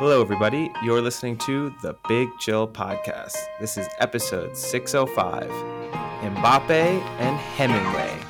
Hello, everybody. You're listening to the Big Chill Podcast. This is episode 605 Mbappe and Hemingway.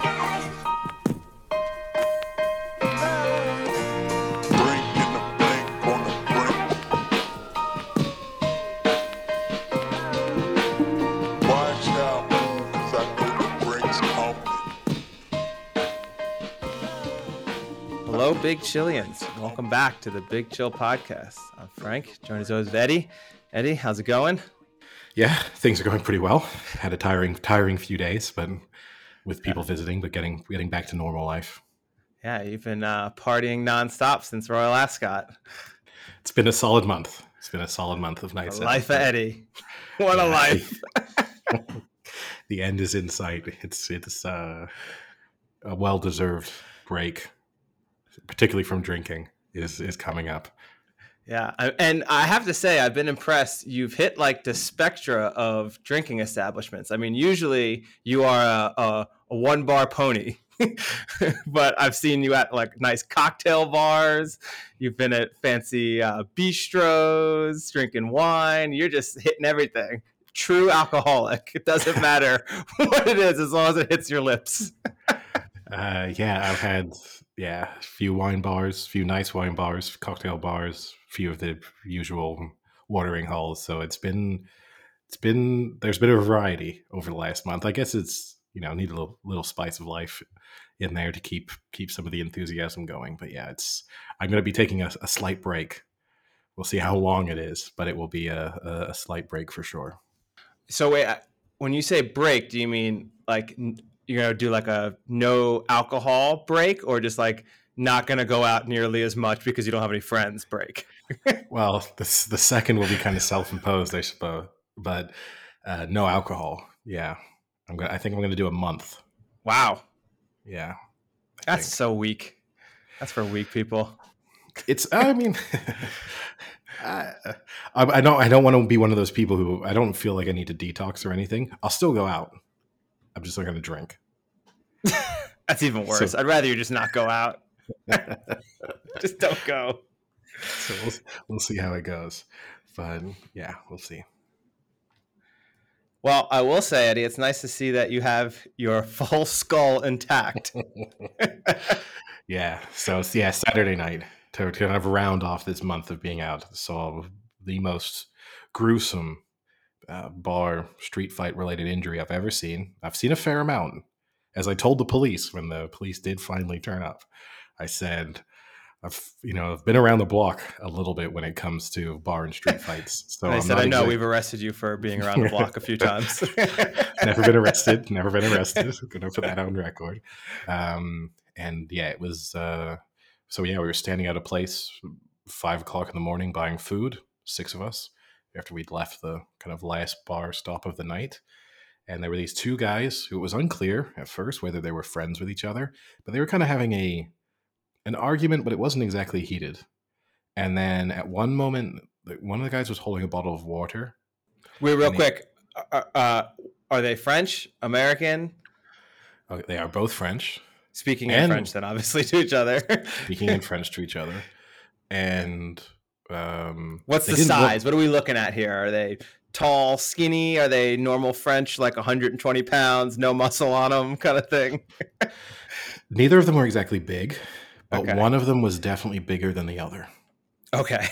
Big Chillians. Welcome back to the Big Chill Podcast. I'm Frank, joined as always with Eddie. Eddie, how's it going? Yeah, things are going pretty well. Had a tiring, tiring few days, but with people visiting, but getting getting back to normal life. Yeah, you've been uh, partying nonstop since Royal Ascot. It's been a solid month. It's been a solid month of nights. life of Eddie. What a life. the end is in sight. It's it's uh, a well deserved break, particularly from drinking, is is coming up. Yeah, and I have to say, I've been impressed. You've hit like the spectra of drinking establishments. I mean, usually you are a, a, a one bar pony, but I've seen you at like nice cocktail bars. You've been at fancy uh, bistros, drinking wine. You're just hitting everything. True alcoholic. It doesn't matter what it is as long as it hits your lips. Uh, yeah, I've had yeah a few wine bars, a few nice wine bars, cocktail bars, few of the usual watering holes. So it's been it's been there's been a variety over the last month. I guess it's you know need a little little spice of life in there to keep keep some of the enthusiasm going. But yeah, it's I'm going to be taking a, a slight break. We'll see how long it is, but it will be a, a, slight break for sure. So wait, when you say break, do you mean like you're gonna do like a no alcohol break, or just like not gonna go out nearly as much because you don't have any friends break? Well, the the second will be kind of self imposed, I suppose, but uh, no alcohol. Yeah, I'm gonna. I think I'm gonna do a month. Wow, Yeah, that's think. so weak. That's for weak people. it's. I mean, I, I I don't. I don't want to be one of those people who. I don't feel like I need to detox or anything. I'll still go out. I'm just not gonna drink. That's even worse. So- I'd rather you just not go out. Just don't go. so we'll, we'll see how it goes. But yeah, we'll see. Well, I will say, Eddie, it's nice to see that you have your full skull intact. Yeah. So yeah, Saturday night to, to kind of round off this month of being out. Saw the most gruesome uh, bar street fight related injury I've ever seen. I've seen a fair amount. As I told the police when the police did finally turn up, I said, "I've you know I've been around the block a little bit when it comes to bar and street fights." So and I I'm said, I know exact- we've arrested you for being around the block a few times. never been arrested. Never been arrested. Gonna put that on record. Um, and yeah, it was. Uh, so yeah, we were standing at a place, five o'clock in the morning, buying food. Six of us after we'd left the kind of last bar stop of the night. And there were these two guys who it was unclear at first whether they were friends with each other, but they were kind of having a an argument, but it wasn't exactly heated. And then at one moment, one of the guys was holding a bottle of water, Wait, real And he- quick. Uh, uh, are they French, American? Uh, They are both French, Speaking in French, then obviously to each other. speaking in French to each other. And um, What's the didn't look- size? What are we looking at here? Are they tall, skinny? Are they normal French, like 120 pounds, no muscle on them, kind of thing? neither of them were exactly big, but Okay. one of them was definitely bigger than the other. Okay,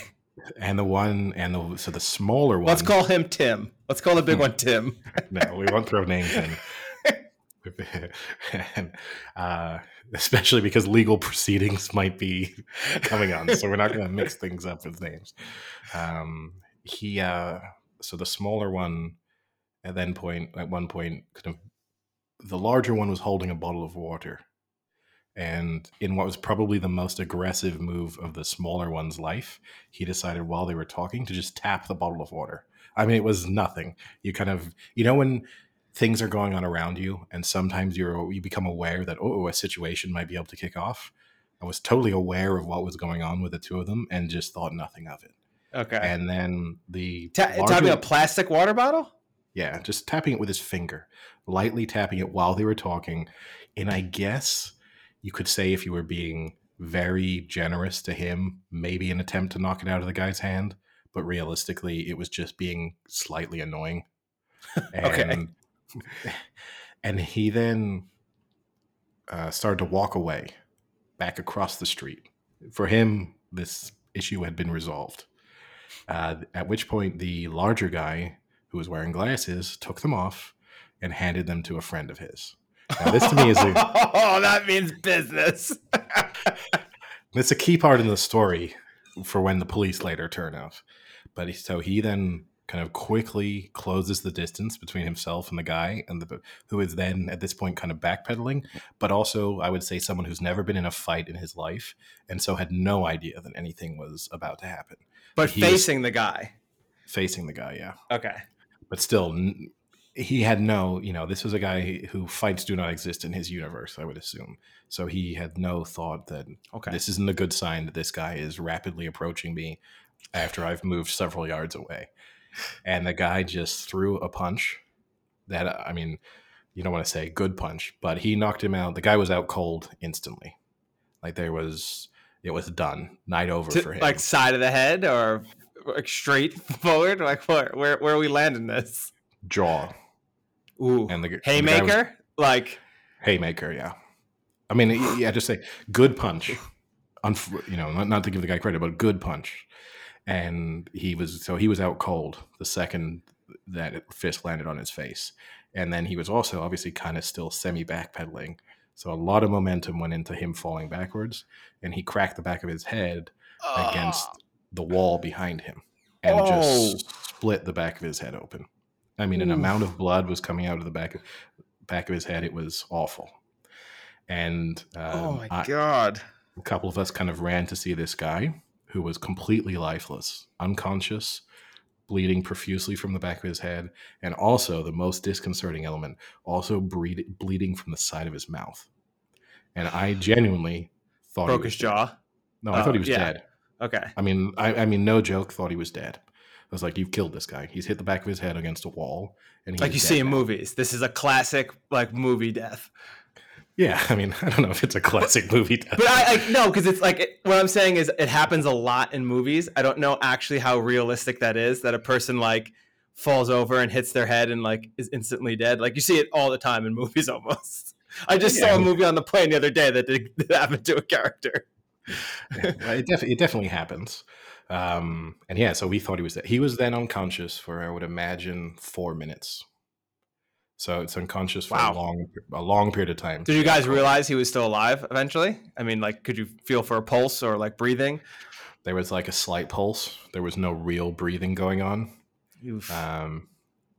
And the one, and the so the smaller one. let's call him Tim. Let's call the big one Tim. no, we won't throw names in. and, uh, especially because legal proceedings might be coming on, so we're not going to mix things up with names. Um, he, uh, so the smaller one, at then point, at one point, kind of, the larger one was holding a bottle of water, and in what was probably the most aggressive move of the smaller one's life, he decided while they were talking to just tap the bottle of water. I mean, it was nothing. You kind of, you know, when things are going on around you, and sometimes you're you become aware that oh, a situation might be able to kick off. I was totally aware of what was going on with the two of them, and just thought nothing of it. Okay. And then the Ta- uh, larger- tapping a plastic water bottle? yeah, just tapping it with his finger, lightly tapping it while they were talking. And I guess you could say if you were being very generous to him, maybe an attempt to knock it out of the guy's hand, but realistically, it was just being slightly annoying. Okay. And, and he then uh, started to walk away back across the street. For him, this issue had been resolved. Uh, at which point, the larger guy who was wearing glasses took them off and handed them to a friend of his. Now, this to me is a, oh, that means business. it's a key part in the story for when the police later turn up. But he, so he then kind of quickly closes the distance between himself and the guy, and the who is then at this point kind of backpedaling. But also, I would say someone who's never been in a fight in his life, and so had no idea that anything was about to happen. but He facing the guy. Facing the guy, yeah. Okay. but still he had no you know this was a guy who fights do not exist in his universe i would assume so he had no thought that Okay. this isn't a good sign that this guy is rapidly approaching me after i've moved several yards away and the guy just threw a punch that i mean you don't want to say good punch but he knocked him out the guy was out cold instantly like there was it was done night over To- for him like side of the head or like straight forward? Like where where where are we landing this? jaw Ooh. and the, the was- Haymaker? Like Haymaker, yeah. I mean, yeah, just say good punch. Unf- you know, not, not to give the guy credit, but good punch. And he was so he was out cold the second that fist landed on his face, and then he was also obviously kind of still semi backpedaling. So a lot of momentum went into him falling backwards, and he cracked the back of his head against the wall behind him, and Oh. just split the back of his head open. I mean, an Oof. amount of blood was coming out of the back of, back of his head. It was awful. And um, oh my I- god. a couple of us kind of ran to see this guy who was completely lifeless, unconscious, bleeding profusely from the back of his head, and also the most disconcerting element, also bleed, bleeding from the side of his mouth. And I genuinely thought he Broke his dead. jaw. No, I Oh, thought he oh, was yeah. dead. Okay. I mean, I, I mean, no joke. Thought he was dead. I was like, "You've killed this guy. He's hit the back of his head against a wall, and Like you see in now." movies. This is a classic like movie death. Yeah, I mean, I don't know if it's a classic movie. But I, I no, because it's like it, what I'm saying is it happens a lot in movies. I don't know actually how realistic that is. That a person like falls over and hits their head and like is instantly dead. Like you see it all the time in movies almost. I just Yeah. saw a movie on the plane the other day that did that happened to a character. Well, it, def- it definitely happens. Um, and yeah, so we thought he was dead. He was then unconscious for I would imagine four minutes. So it's unconscious for Wow. a long, a long period of time. Did you guys realize he was still alive eventually? I mean, like, could you feel for a pulse or like breathing? There was like a slight pulse. There was no real breathing going on. Oof. Um,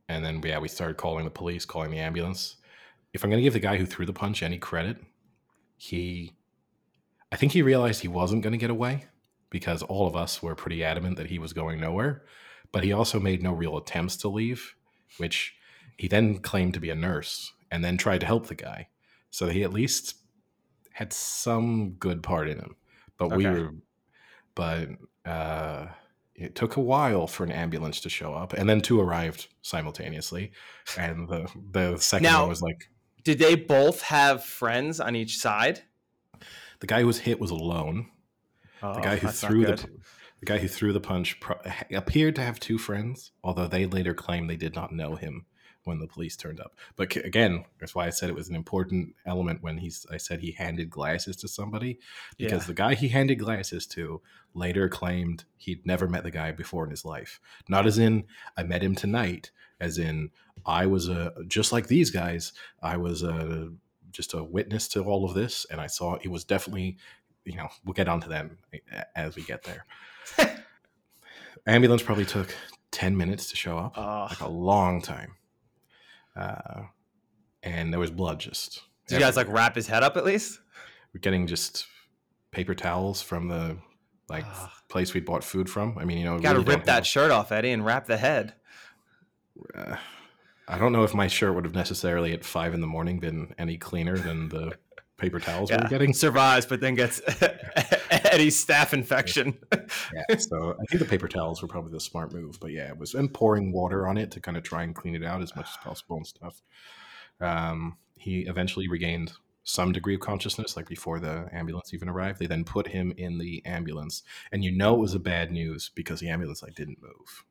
and then yeah, we started calling the police, calling the ambulance. If I'm going to give the guy who threw the punch any credit, he, I think he realized he wasn't going to get away because all of us were pretty adamant that he was going nowhere. But he also made no real attempts to leave, which he then claimed to be a nurse and then tried to help the guy. So he at least had some good part in him. But we were, but uh, it took a while for an ambulance to show up, and then two arrived simultaneously. And the the second Now- one was like Did they both have friends on each side? the guy who was hit was alone. Oh, The guy who that's threw the the guy who threw the punch pro- appeared to have two friends, although they later claimed they did not know him when the police turned up. But again, that's why I said it was an important element when he's. I said he handed glasses to somebody because Yeah. the guy he handed glasses to later claimed he'd never met the guy before in his life. Not as in I met him tonight, as in I was a just like these guys. I was a just a witness to all of this, and I saw it was definitely. You know, we'll get onto them eh, eh, as we get there. Ambulance probably took ten minutes to show up, Oh. like a long time. Uh, and there was blood just. Did you guys like wrap his head up at least? We're getting just paper towels from the like Ugh. place we bought food from. I mean, you know, you Got to really rip that have- shirt off, Eddie, and wrap the head. uh, I don't know if my shirt would have necessarily at five in the morning been any cleaner than the paper towels we Yeah, were getting. survives, but then gets Eddie's staph infection. Yeah, so I think the paper towels were probably the smart move. But yeah, it was and pouring water on it to kind of try and clean it out as much as possible and stuff. Um, he eventually regained some degree of consciousness, like before the ambulance even arrived. They then put him in the ambulance, and you know it was a bad news because the ambulance like didn't move.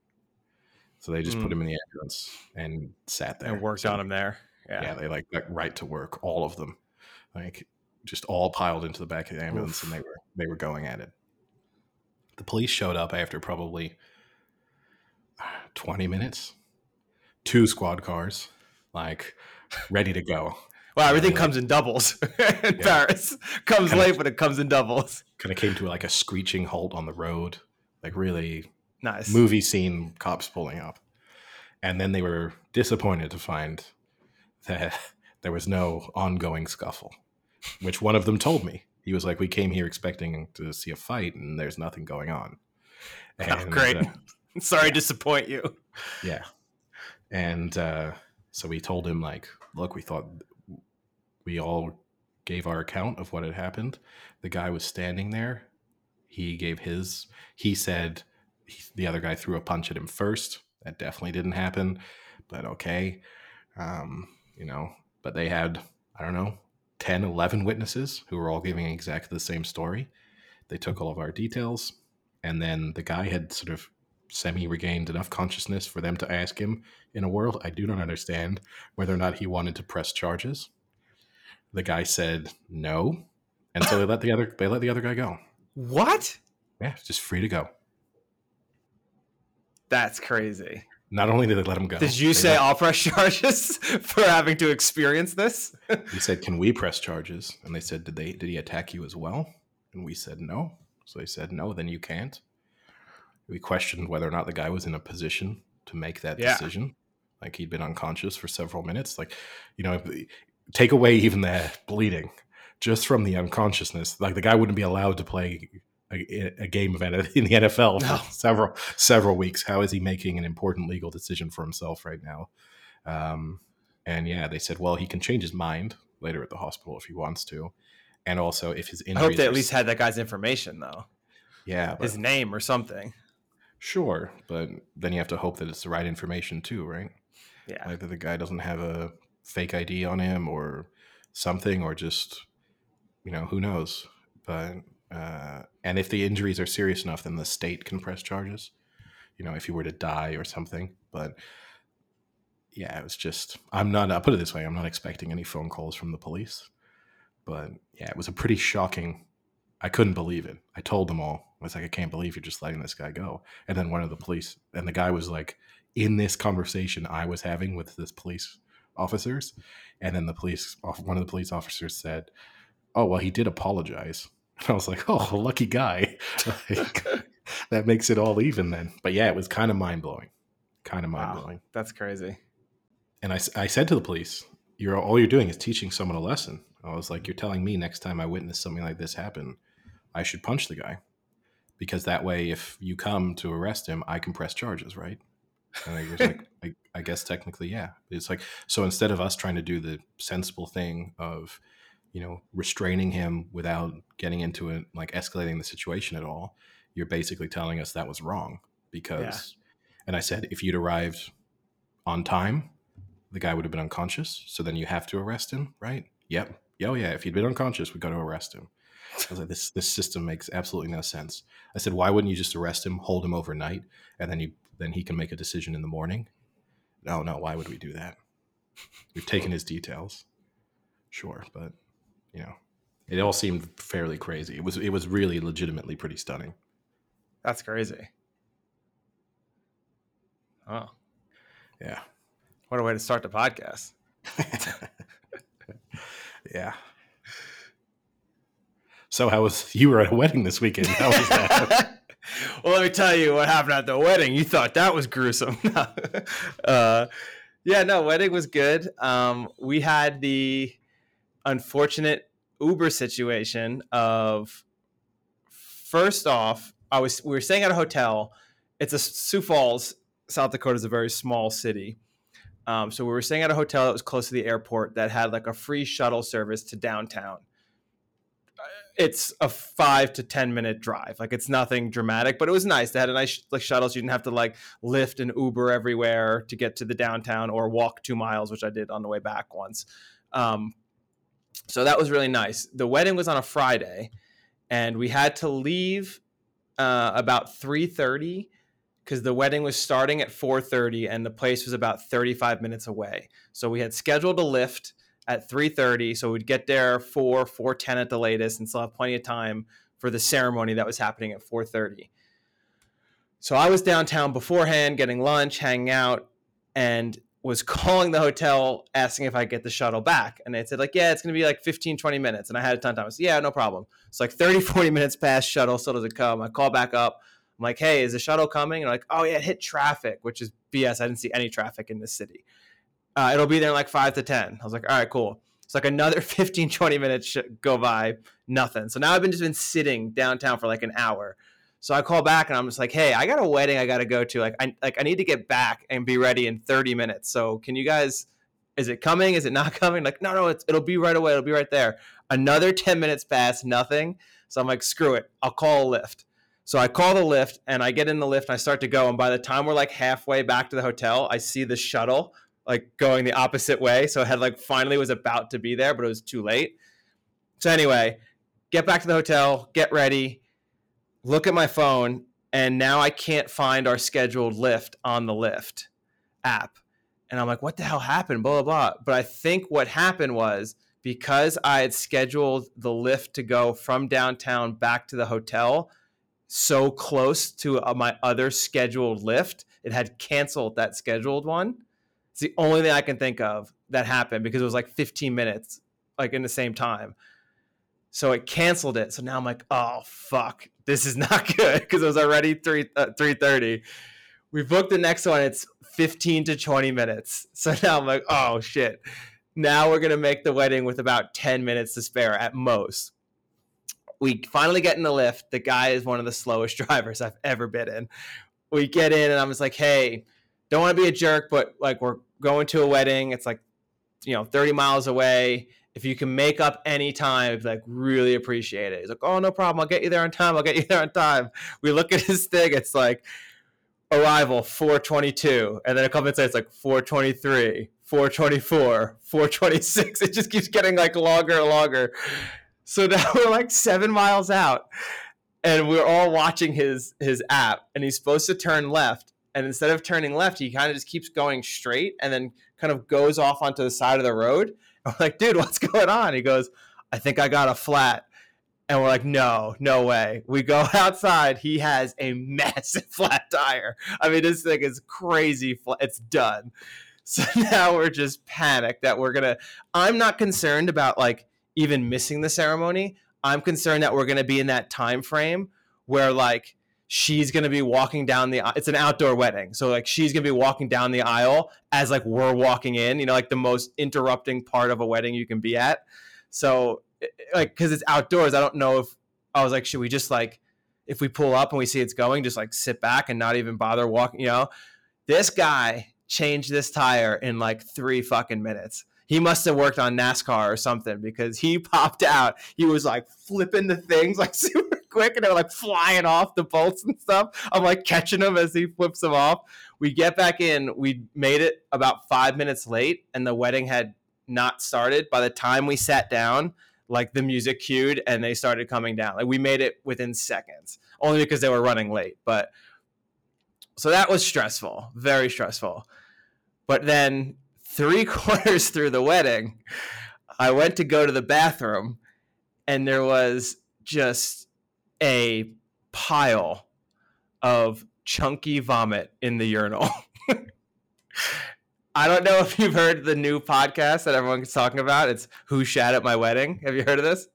So they just Mm. put him in the ambulance and sat there and worked So, on him there. Yeah. Yeah. they like got right to work, all of them, like just all piled into the back of the ambulance, and they were they were going at it. The police showed up after probably uh, twenty minutes, two squad cars, like ready to go. Wow, everything Yeah. comes in doubles in Yeah. Paris. Comes Kinda- late, but it comes in doubles. Kind of came to like a screeching halt on the road, like really Nice. movie scene cops pulling up. And then they were disappointed to find that there was no ongoing scuffle, which one of them told me. He was like, We came here expecting to see a fight, and there's nothing going on. Oh, great. uh, Sorry to disappoint you. yeah. And uh, so we told him, like, look, we thought we all gave our account of what had happened. The guy was standing there. He gave his, he said he, the other guy threw a punch at him first. That definitely didn't happen, but okay. Um, you know, but they had, I don't know, 10, 11 witnesses who were all giving exactly the same story. They took all of our details. And then the guy had sort of semi regained enough consciousness for them to ask him in a world I do not understand whether or not he wanted to press charges. The guy said no, and so they let the other they let the other guy go. What? Yeah, just free to go. That's crazy. Not only did they let him go, Did you say let- I'll press charges for having to experience this? he said, "Can we press charges?" And they said, "Did they did he attack you as well?" And we said, "No." So they said, "No, then you can't." We questioned whether or not the guy was in a position to make that Yeah. decision. Like he'd been unconscious for several minutes. Like, you know, take away even the bleeding, just from the unconsciousness. Like the guy wouldn't be allowed to play a, a game of in the NFL No. several several weeks. How is he making an important legal decision for himself right now? Um, and yeah, they said, well, he can change his mind later at the hospital if he wants to, and also if his I hope they at least had that guy's information though, yeah, but, his name or something. sure, but then you have to hope that it's the right information too, right? Yeah. Like that the guy doesn't have a fake ID on him or something, or just you know who knows. But uh, and if the injuries are serious enough, then the state can press charges. You know, if you were to die or something. But yeah, it was just I'm not. I'll put it this way: I'm not expecting any phone calls from the police. But yeah, it was a pretty shocking. I couldn't believe it. I told them all. I was like, I can't believe you're just letting this guy go. And then one of the police, and the guy was like, in this conversation I was having with this police officers, and then the police, one of the police officers said, "Oh well, he did apologize." And I was like, "Oh, lucky guy." Like, that makes it all even then. But yeah, it was kind of mind blowing, kind of mind Wow. blowing. That's crazy. And I, I said to the police, "You're all you're doing is teaching someone a lesson." I was like, "You're telling me next time I witness something like this happen, I should punch the guy, because that way, if you come to arrest him, I can press charges, right?" And I was like, I, "I guess technically, yeah." It's like so instead of us trying to do the sensible thing of, you know, restraining him without getting into it, like escalating the situation at all, you're basically telling us that was wrong because. And I said, if you'd arrived on time, the guy would have been unconscious. So then you have to arrest him, right? Yep. Yeah, Oh yeah. If he'd been unconscious, we got to arrest him. I was like, this this system makes absolutely no sense. I said, why wouldn't you just arrest him, hold him overnight, and then you then he can make a decision in the morning? No, no. Why would we do that? We've taken his details, sure, but you know, it all seemed fairly crazy. It was it was really legitimately pretty stunning. That's crazy. Oh, Yeah. what a way to start the podcast. yeah. So how was you were at a wedding this weekend? How was that? well, let me tell you what happened at the wedding. You thought that was gruesome. uh, yeah, no, wedding was good. Um, we had the unfortunate Uber situation of first off, I was we were staying at a hotel. It's a Sioux Falls, South Dakota is a very small city. Um, so we were staying at a hotel that was close to the airport that had like a free shuttle service to downtown it's a five to ten minute drive. Like it's nothing dramatic, but it was nice. They had a nice like shuttles. You didn't have to like lift and Uber everywhere to get to the downtown or walk two miles, which I did on the way back once. Um, So that was really nice. The wedding was on a Friday, and we had to leave uh, about three thirty because the wedding was starting at four thirty, and the place was about thirty five minutes away. So we had scheduled a lift at three thirty, so we'd get there four four ten at the latest, and still have plenty of time for the ceremony that was happening at four thirty. So I was downtown beforehand, getting lunch, hanging out, and was calling the hotel asking if I get the shuttle back. And they said, like, yeah, it's going to be like 15, 20 minutes. And I had a ton of time. I yeah, no problem. It's like 30, 40 minutes past shuttle, still doesn't come. I call back up. I'm like, hey, is the shuttle coming? And like, oh, yeah, it hit traffic, which is BS. I didn't see any traffic in this city. Uh, it'll be there in like five to 10. I was like, all right, cool. It's like another 15, 20 minutes go by, nothing. So now I've been just been sitting downtown for like an hour so I call back and I'm just like, hey, I got a wedding I got to go to. Like, I like I need to get back and be ready in 30 minutes. So can you guys? Is it coming? Is it not coming? Like, no, no, it's, it'll be right away. It'll be right there. Another 10 minutes pass, nothing. So I'm like, screw it. I'll call a Lyft. So I call the Lyft and I get in the Lyft and I start to go. And by the time we're like halfway back to the hotel, I see the shuttle like going the opposite way. So it had like finally was about to be there, but it was too late. So anyway, get back to the hotel, get ready look at my phone, and now I can't find our scheduled lift on the Lyft app. And I'm like, what the hell happened? Blah, blah, blah. But I think what happened was because I had scheduled the lift to go from downtown back to the hotel so close to uh, my other scheduled lift, it had canceled that scheduled one. It's the only thing I can think of that happened because it was like 15 minutes, like in the same time. So it canceled it. So now I'm like, oh fuck, this is not good because it was already three uh, three thirty. We booked the next one. It's fifteen to twenty minutes. So now I'm like, oh shit. Now we're gonna make the wedding with about ten minutes to spare at most. We finally get in the lift. The guy is one of the slowest drivers I've ever been in. We get in and I'm just like, hey, don't want to be a jerk, but like we're going to a wedding. It's like, you know, 30 miles away if you can make up any time, like really appreciate it. He's like, oh, no problem. I'll get you there on time. I'll get you there on time. We look at his thing. It's like arrival 422. And then a couple minutes later, it's like 423, 424, 426. It just keeps getting like longer and longer. So now we're like seven miles out and we're all watching his his app and he's supposed to turn left and instead of turning left he kind of just keeps going straight and then kind of goes off onto the side of the road Like, dude, what's going on? He goes, I think I got a flat. And we're like, no, no way. We go outside. He has a massive flat tire. I mean, this thing is crazy. Flat. It's done. So now we're just panicked that we're going to. I'm not concerned about like even missing the ceremony. I'm concerned that we're going to be in that time frame where like she's gonna be walking down the it's an outdoor wedding. So like she's gonna be walking down the aisle as like we're walking in you know like the most interrupting part of a wedding you can be at. So like because it's outdoors i don't know if i was like should we just like if we pull up and we see it's going just like sit back and not even bother walking you know? This guy changed this tire in like three fucking minutes he must have worked on NASCAR or something because he popped out. He was like flipping the things like super quick and they were like flying off the bolts and stuff. I'm like catching them as he flips them off. We get back in. We made it about five minutes late, and the wedding had not started. By the time we sat down, like the music cued and they started coming down. Like we made it within seconds, only because they were running late. But so that was stressful, very stressful. But then three quarters through the wedding, I went to go to the bathroom and there was just a pile of chunky vomit in the urinal. I don't know if you've heard the new podcast that everyone's talking about. It's Who Shat at My Wedding. Have you heard of this?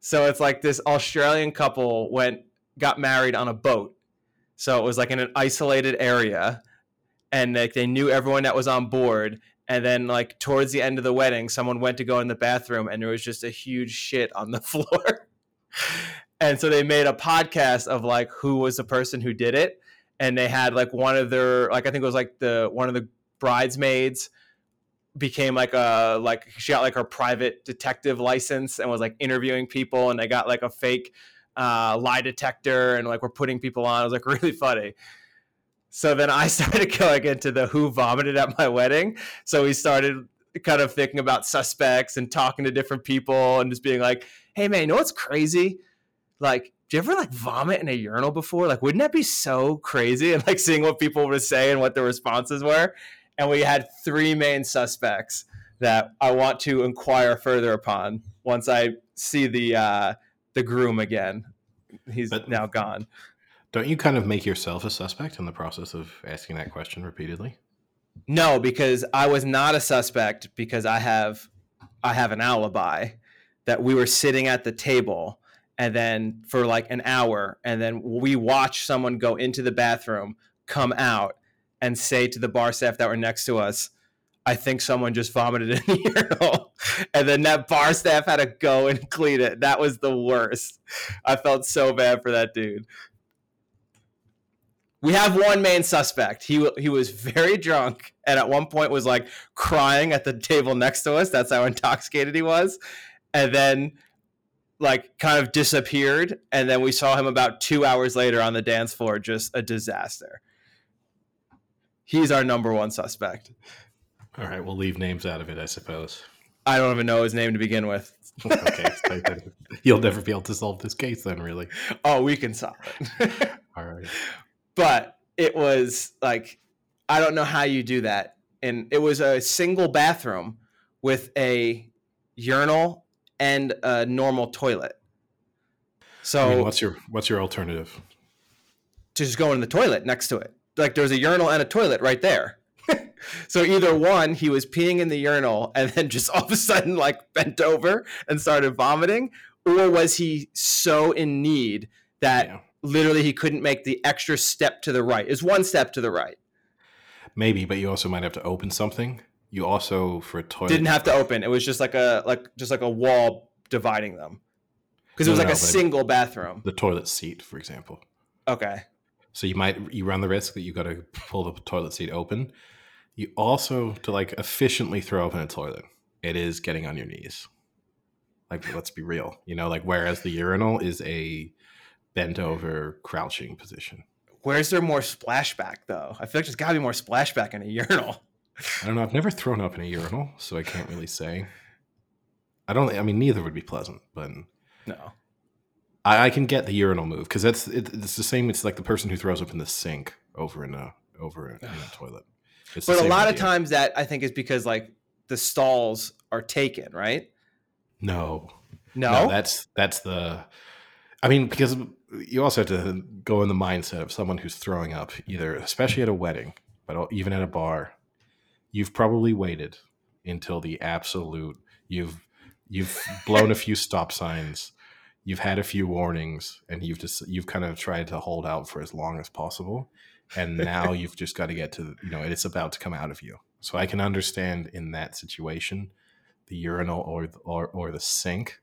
So it's like this Australian couple went got married on a boat. So it was like in an isolated area and like they knew everyone that was on board and then like towards the end of the wedding someone went to go in the bathroom and there was just a huge shit on the floor. And so they made a podcast of like who was the person who did it and they had like one of their like i think it was like the one of the bridesmaids became like a like she got like her private detective license and was like interviewing people and they got like a fake uh, lie detector and like we're putting people on. It was like really funny so then i started going into the who vomited at my wedding so we started kind of thinking about suspects and talking to different people and just being like, "Hey, man, you know what's crazy? Like, do you ever like vomit in a urinal before? Like, wouldn't that be so crazy?" And like seeing what people would say and what the responses were. And we had three main suspects that I want to inquire further upon once I see the uh, the groom again. He's But- now gone. Don't you kind of make yourself a suspect in the process of asking that question repeatedly? No, because I was not a suspect because I have I have an alibi that we were sitting at the table and then for like an hour and then we watched someone go into the bathroom, come out and say to the bar staff that were next to us, I think someone just vomited in the urinal. And then that bar staff had to go and clean it. That was the worst. I felt so bad for that dude. We have one main suspect. He he was very drunk and at one point was like crying at the table next to us. That's how intoxicated he was. And then like kind of disappeared and then we saw him about 2 hours later on the dance floor just a disaster. He's our number one suspect. All right, we'll leave names out of it, I suppose. I don't even know his name to begin with. okay, so you'll never be able to solve this case, then, really. Oh, we can solve it. All right. But it was like I don't know how you do that. And it was a single bathroom with a urinal and a normal toilet. So I mean, what's your what's your alternative? to just go in the toilet next to it. Like there's a urinal and a toilet right there. so either one, he was peeing in the urinal and then just all of a sudden like bent over and started vomiting, or was he so in need that Yeah. Literally he couldn't make the extra step to the right? Is one step to the right. Maybe, but you also might have to open something. You also for a toilet Didn't have to open. It was just like a like just like a wall dividing them. Because it was No, like no, a single bathroom. the toilet seat, for example. Okay. So you might you run the risk that you got to pull the toilet seat open. You also to like efficiently throw open a toilet. It is getting on your knees. Like let's be real, you know. Like whereas the urinal is a bent over crouching position. Where's there more splashback though? I feel like there's got to be more splashback in a urinal. I don't know. I've never thrown up in a urinal, so I can't really say. I don't. I mean, neither would be pleasant, but No. I, I can get the urinal move because that's it, it's the same. It's like the person who throws up in the sink over in a over in a toilet. It's But a lot of times that I think is because like the stalls are taken, right? no, No. no, that's that's the. I mean, because you also have to go in the mindset of someone who's throwing up, either especially at a wedding, but even at a bar. You've probably waited until the absolute. You've you've blown a few stop signs. You've had a few warnings, and you've just you've kind of tried to hold out for as long as possible, and now you've just got to get to you know it's about to come out of you. So I can understand in that situation, the urinal or or or the sink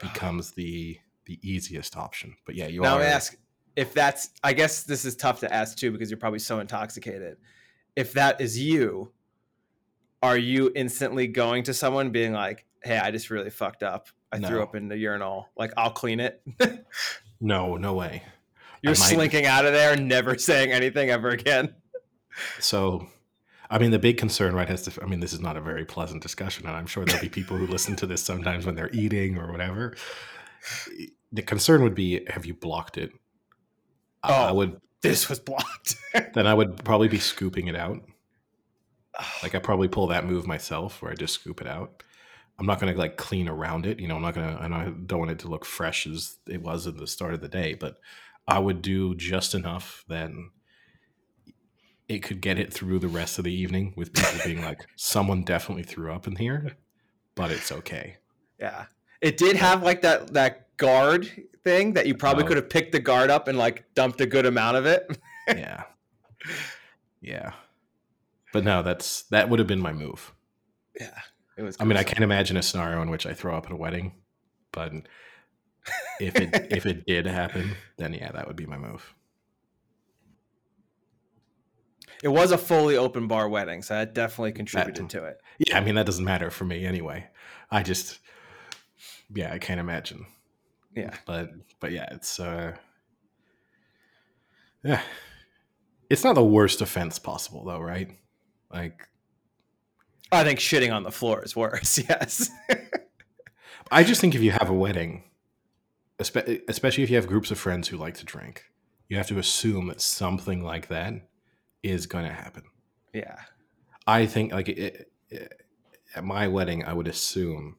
ah. becomes the the easiest option. But yeah, you are. now are I ask if that's I guess this is tough to ask too because you're probably so intoxicated. If that is you, are you instantly going to someone being like, "Hey, I just really fucked up. I threw No. up in the urinal. Like, I'll clean it." no no way. you're slinking out of there never saying anything ever again. So, I mean, the big concern, right, has to. I mean, this is not a very pleasant discussion, and I'm sure there'll be people who listen to this sometimes when they're eating or whatever. The concern would be: Have you blocked it? I- I Oh. would. This was blocked. Then I would probably be scooping it out. Like I probably pull that move myself, where I just scoop it out. I'm not going to like clean around it. You know, I'm not going to. And I don't want it to look fresh as it was at the start of the day, but I would do just enough that it could get it through the rest of the evening with people being like, someone definitely threw up in here, but it's okay. Yeah. It did have like that that guard thing that you probably Oh. could have picked the guard up and like dumped a good amount of it. Yeah. Yeah. But no, that's that would have been my move. Yeah. It was I mean, I can't imagine a scenario in which I throw up at a wedding, but if it if it did happen, then yeah, that would be my move. It was a fully open bar wedding, so that definitely contributed to it. Yeah, I mean that doesn't matter for me anyway. I just yeah, I can't imagine. Yeah. But but yeah, it's uh yeah. It's not the worst offense possible though, right? Like I think shitting on the floor is worse. Yes. I just think if you have a wedding, especially if you have groups of friends who like to drink, you have to assume that something like that is going to happen. yeah. I think like it, it, at my wedding, I would assume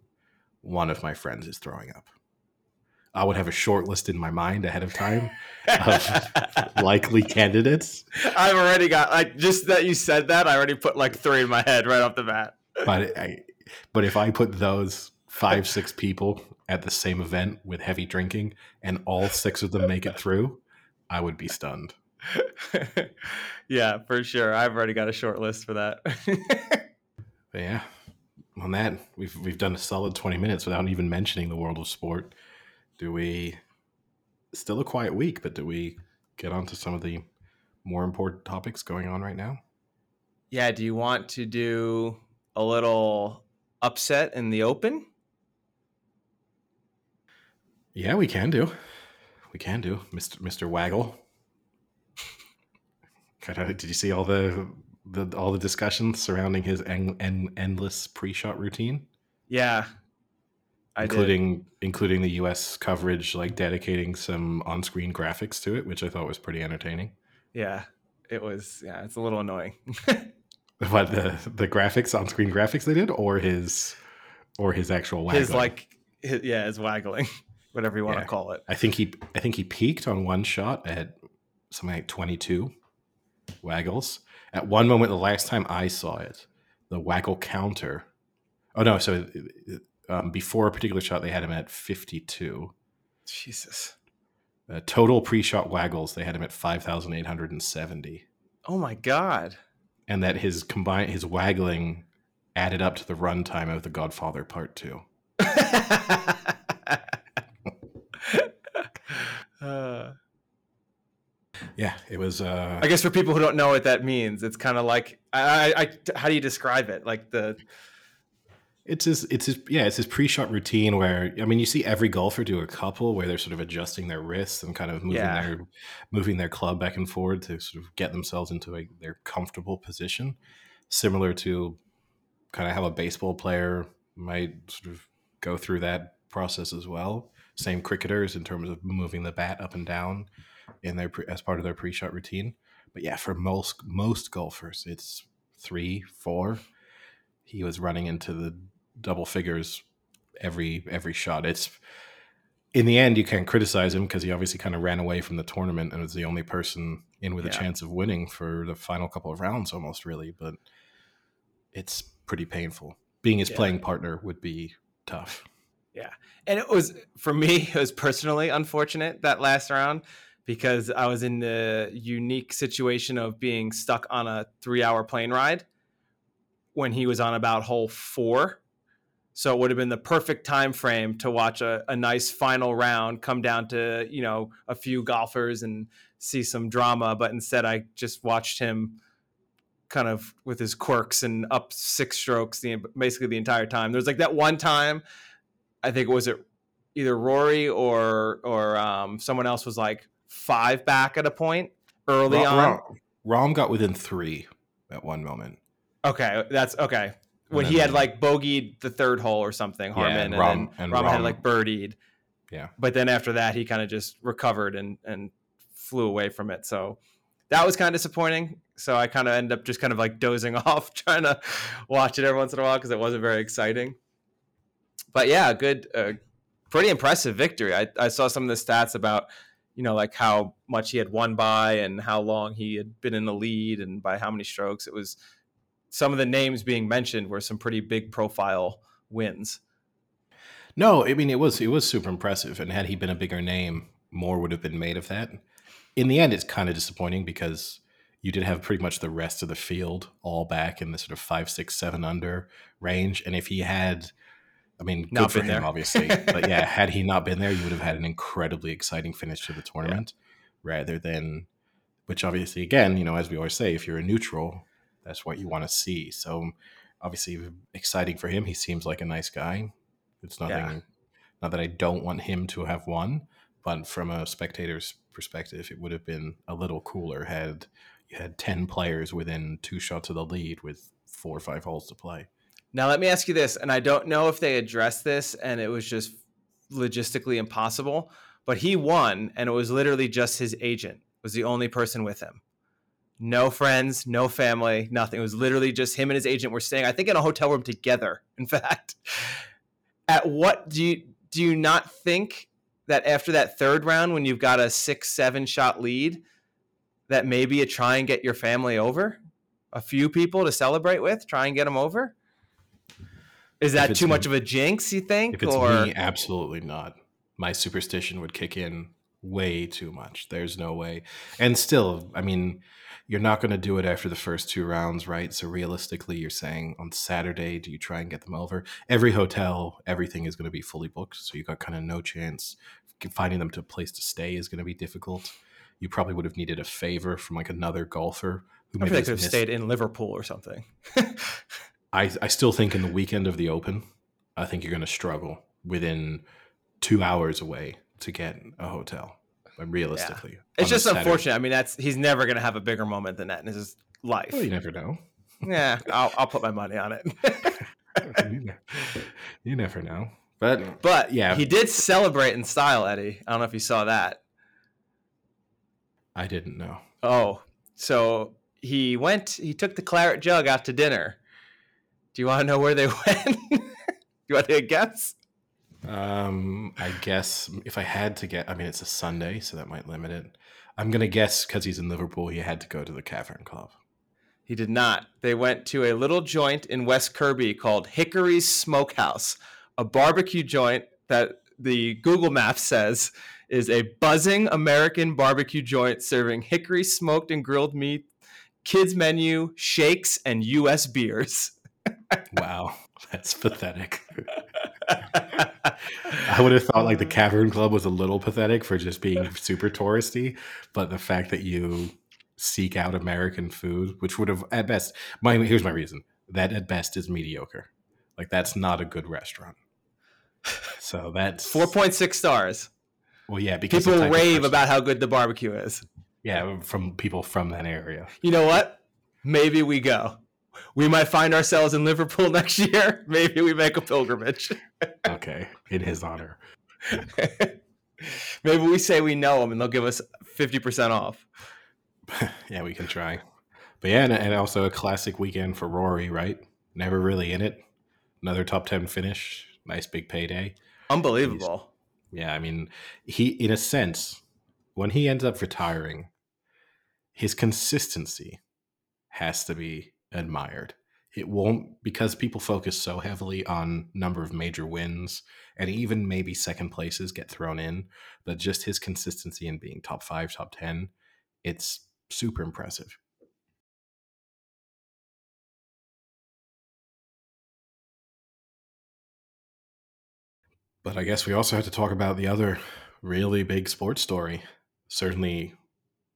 one of my friends is throwing up. I would have a short list in my mind ahead of time of likely candidates, I've already got like just that you said that. I already put like three in my head right off the bat. but I, but if I put those five six people at the same event with heavy drinking and all six of them make it through, I would be stunned. yeah, for sure. I've already got a short list for that. Yeah, on that we've we've done a solid twenty minutes without even mentioning the world of sport. Do we? Still a quiet week, but do we get on to some of the more important topics going on right now? yeah. Do you want to do a little upset in the open? Yeah, we can do. We can do, Mister Mister Waggle. Did you see all the, the all the discussions surrounding his en- en- endless pre-shot routine, Yeah. Including including the U.S. coverage, like dedicating some on-screen graphics to it, which I thought was pretty entertaining. Yeah. It was, yeah, it's a little annoying. What the the graphics on-screen graphics they did, or his or his actual waggling? his like, his, yeah, his waggling, whatever you want Yeah. to call it. I think he I think he peaked on one shot at something like 22 waggles. At one moment, the last time I saw it, the waggle counter. Oh no! So um, before a particular shot, they had him at 52. Jesus. Uh, total pre-shot waggles, they had him at 5,870, Oh my God. and that his combined his waggling added up to the runtime of The Godfather Part Two. Uh, Yeah, it was. Uh, I guess for people who don't know what that means, it's kind of like I, I, I, how do you describe it? Like the It's his, it's his, yeah, it's his pre-shot routine where I mean, you see every golfer do a couple where they're sort of adjusting their wrists and kind of moving Yeah. their, moving their club back and forward to sort of get themselves into a, their comfortable position, similar to kind of how a baseball player might sort of go through that process as well. Same cricketers in terms of moving the bat up and down in their pre, as part of their pre-shot routine. But yeah, for most most golfers, it's three, four. He was running into the double figures every every shot. It's in the end you can't criticize him because he obviously kind of ran away from the tournament and was the only person in with a chance of winning for the final couple of rounds almost really, but it's pretty painful. Being his Yeah. playing partner would be tough. Yeah. And it was for me it was personally unfortunate that last round because i was in the unique situation of being stuck on a three hour plane ride when he was on about hole four so it would have been the perfect time frame to watch a, a nice final round come down to you know a few golfers and see some drama but instead i just watched him kind of with his quirks and up six strokes the basically the entire time there's like that one time I think was it either Rory or or um, someone else was like five back at a point early Rahm, on. Rahm, Rahm got within three at one moment. Okay, that's okay. When he had like bogeyed the third hole or something, Harman, and and, Rahm- and Rahm, had like birdied. Yeah. But then after that, he kind of just recovered and and flew away from it. So that was kind of disappointing. So I kind of ended up just kind of like dozing off, trying to watch it every once in a while because it wasn't very exciting. But yeah, good, uh, pretty impressive victory. I, I saw some of the stats about, you know, like how much he had won by and how long he had been in the lead and by how many strokes. It was some of the names being mentioned were some pretty big profile wins. No, I mean it was it was super impressive, and had he been a bigger name, more would have been made of that. In the end, it's kind of disappointing because you did have pretty much the rest of the field all back in the sort of five, six, seven under range, and if he had, I mean, good Not for him, there. obviously, but yeah, had he not been there, you would have had an incredibly exciting finish to the tournament, rather than, which obviously, again, you know, as we always say, if you're a neutral, that's what you want to see. So, obviously, exciting for him. He seems like a nice guy. It's nothing. Yeah. Not that I don't want him to have won, but from a spectator's perspective, it would have been a little cooler had you had ten players within two shots of the lead with four or five holes to play. Now let me ask you this, and I don't know if they addressed this and it was just logistically impossible, but he won and it was literally just his agent was the only person with him. No friends, no family, nothing. It was literally just him and his agent were staying, I think, in a hotel room together. In fact, at what do you do you not think that after that third round, when you've got a six, seven shot lead, that maybe you try and get your family over? A few people to celebrate with, try and get them over? Is that too much of a jinx, you think? If it's or... me, absolutely not. My superstition would kick in way too much. There's no way. And still, I mean, you're not going to do it after the first two rounds, right? So realistically, you're saying on Saturday, do you try and get them over? Every hotel, everything is going to be fully booked, so you got kind of no chance. Finding them to a place to stay is going to be difficult. You probably would have needed a favor from like another golfer who maybe could have stayed in Liverpool or something. I I still think in the weekend of the Open, I think you're going to struggle within two hours away to get a hotel realistically. Yeah. It's just unfortunate. I mean, that's he's never going to have a bigger moment than that in his life. Well, you never know. yeah, I'll, I'll put my money on it. you never know. But but yeah, he did celebrate in style, Eddie. I don't know if you saw that. I didn't know. Oh, so he went. He took the claret jug out to dinner. Do you want to know where they went? Do you want to guess? Um, I guess if I had to get, I mean, it's a Sunday, so that might limit it. I'm gonna guess because he's in Liverpool, he had to go to the Cavern Club. He did not. They went to a little joint in West Kirby called Hickory's Smokehouse, a barbecue joint that the Google Maps says is a buzzing American barbecue joint serving hickory smoked and grilled meat, kids menu, shakes, and U.S. beers. wow, that's pathetic. I would have thought like the Cavern Club was a little pathetic for just being super touristy, but the fact that you seek out American food, which would have at best, my here's my reason that at best is mediocre. Like that's not a good restaurant. So that's four point six stars. Well, yeah, because people rave about how good the barbecue is. Yeah, from people from that area. You know what? Maybe we go we might find ourselves in Liverpool next year. Maybe we make a pilgrimage. okay, in his honor. Maybe we say we know him and they'll give us 50% off. yeah, we can try. But yeah, and, and also a classic weekend for Rory, right? Never really in it. Another top 10 finish. Nice big payday. Unbelievable. He's, yeah, I mean, he, in a sense, when he ends up retiring, his consistency has to be admired. It won't because people focus so heavily on number of major wins and even maybe second places get thrown in, but just his consistency in being top 5, top 10, it's super impressive. But I guess we also have to talk about the other really big sports story, certainly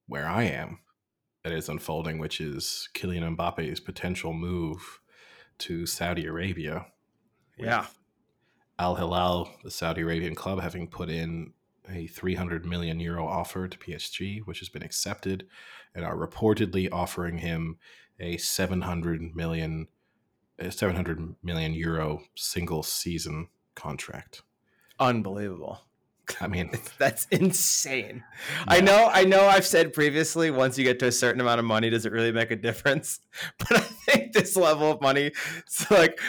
where I am that is unfolding, which is Kylian Mbappe's potential move to Saudi Arabia. Yeah. Al Hilal, the Saudi Arabian club, having put in a 300 million euro offer to PSG, which has been accepted, and are reportedly offering him a 700 million, a 700 million euro single season contract. Unbelievable. I mean, that's insane. Yeah. I know, I know. I've said previously, once you get to a certain amount of money, does it really make a difference? But I think this level of money, like,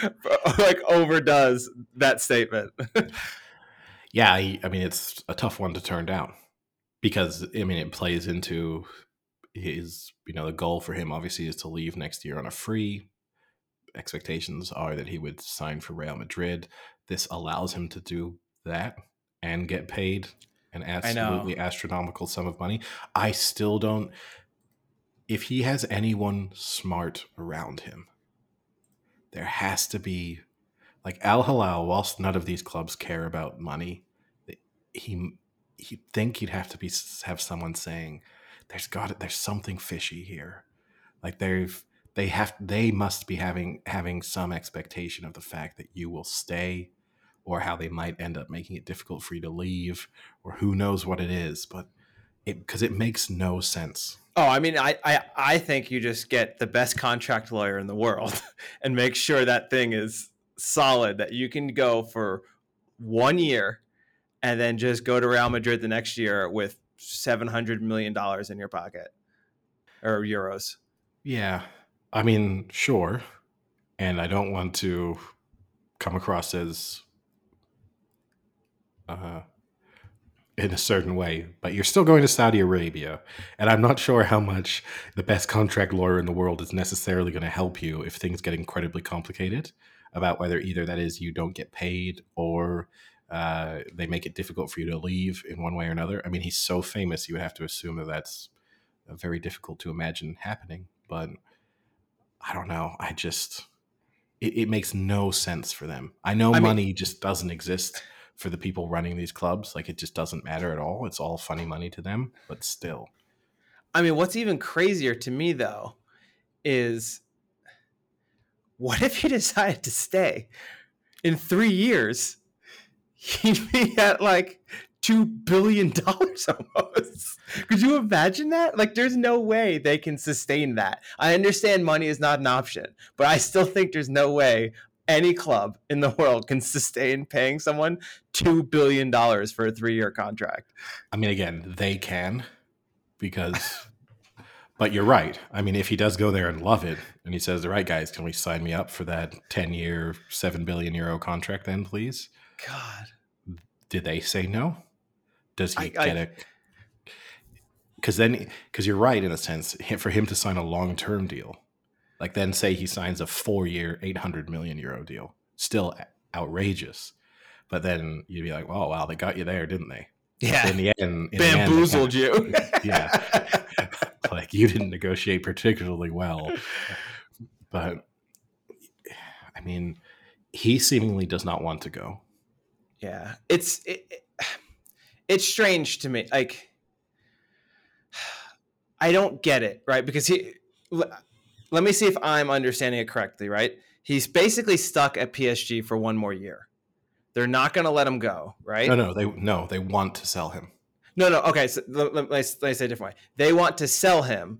like overdoes that statement. yeah, I, I mean, it's a tough one to turn down because I mean, it plays into his, you know, the goal for him obviously is to leave next year on a free. Expectations are that he would sign for Real Madrid. This allows him to do that and get paid an absolutely astronomical sum of money. I still don't. If he has anyone smart around him, there has to be like Al Hilal. Whilst none of these clubs care about money, he he think he'd have to be have someone saying, "There's got there's something fishy here." Like they've they have they must be having having some expectation of the fact that you will stay or how they might end up making it difficult for you to leave or who knows what it is but because it, makes no sense. Oh, I mean, I, I I think you just get the best contract lawyer in the world and make sure that thing is solid that you can go for one year and then just go to Real Madrid the next year with seven hundred million dollars in your pocket or euros. Yeah, I mean, sure, and I don't want to come across as uh, in a certain way, but you're still going to Saudi Arabia. And I'm not sure how much the best contract lawyer in the world is necessarily going to help you if things get incredibly complicated about whether either that is you don't get paid or uh, they make it difficult for you to leave in one way or another. I mean, he's so famous, you would have to assume that that's very difficult to imagine happening. But I don't know. I just, it, it makes no sense for them. I know I money mean, just doesn't exist for the people running these clubs. Like it just doesn't matter at all. It's all funny money to them, but still. I mean, what's even crazier to me though is what if he decided to stay in three years? He'd be at like two billion dollars almost. Could you imagine that? Like, there's no way they can sustain that. I understand money is not an option, but I still think there's no way any club in the world can sustain paying someone two billion dollars for a three-year contract. I mean, again, they can because. but you're right. I mean, if he does go there and love it, and he says, "All right, guys, can we sign me up for that ten-year, seven billion euro contract, then, please?" God, did they say no? Does he I, get I, a? Because then, because you're right in a sense, for him to sign a long-term deal, like then say he signs a four year, 800 million euro deal. Still outrageous. But then you'd be like, oh, wow, they got you there, didn't they? Yeah. in the end, in bamboozled the end, you. yeah. like you didn't negotiate particularly well. But I mean, he seemingly does not want to go. Yeah. It's, it, it, it's strange to me. Like, I don't get it, right? Because he, let me see if I'm understanding it correctly, right? He's basically stuck at PSG for one more year. They're not going to let him go, right? No, no, they no, they want to sell him. No, no, okay. So let, let, let, me, say a different way. They want to sell him,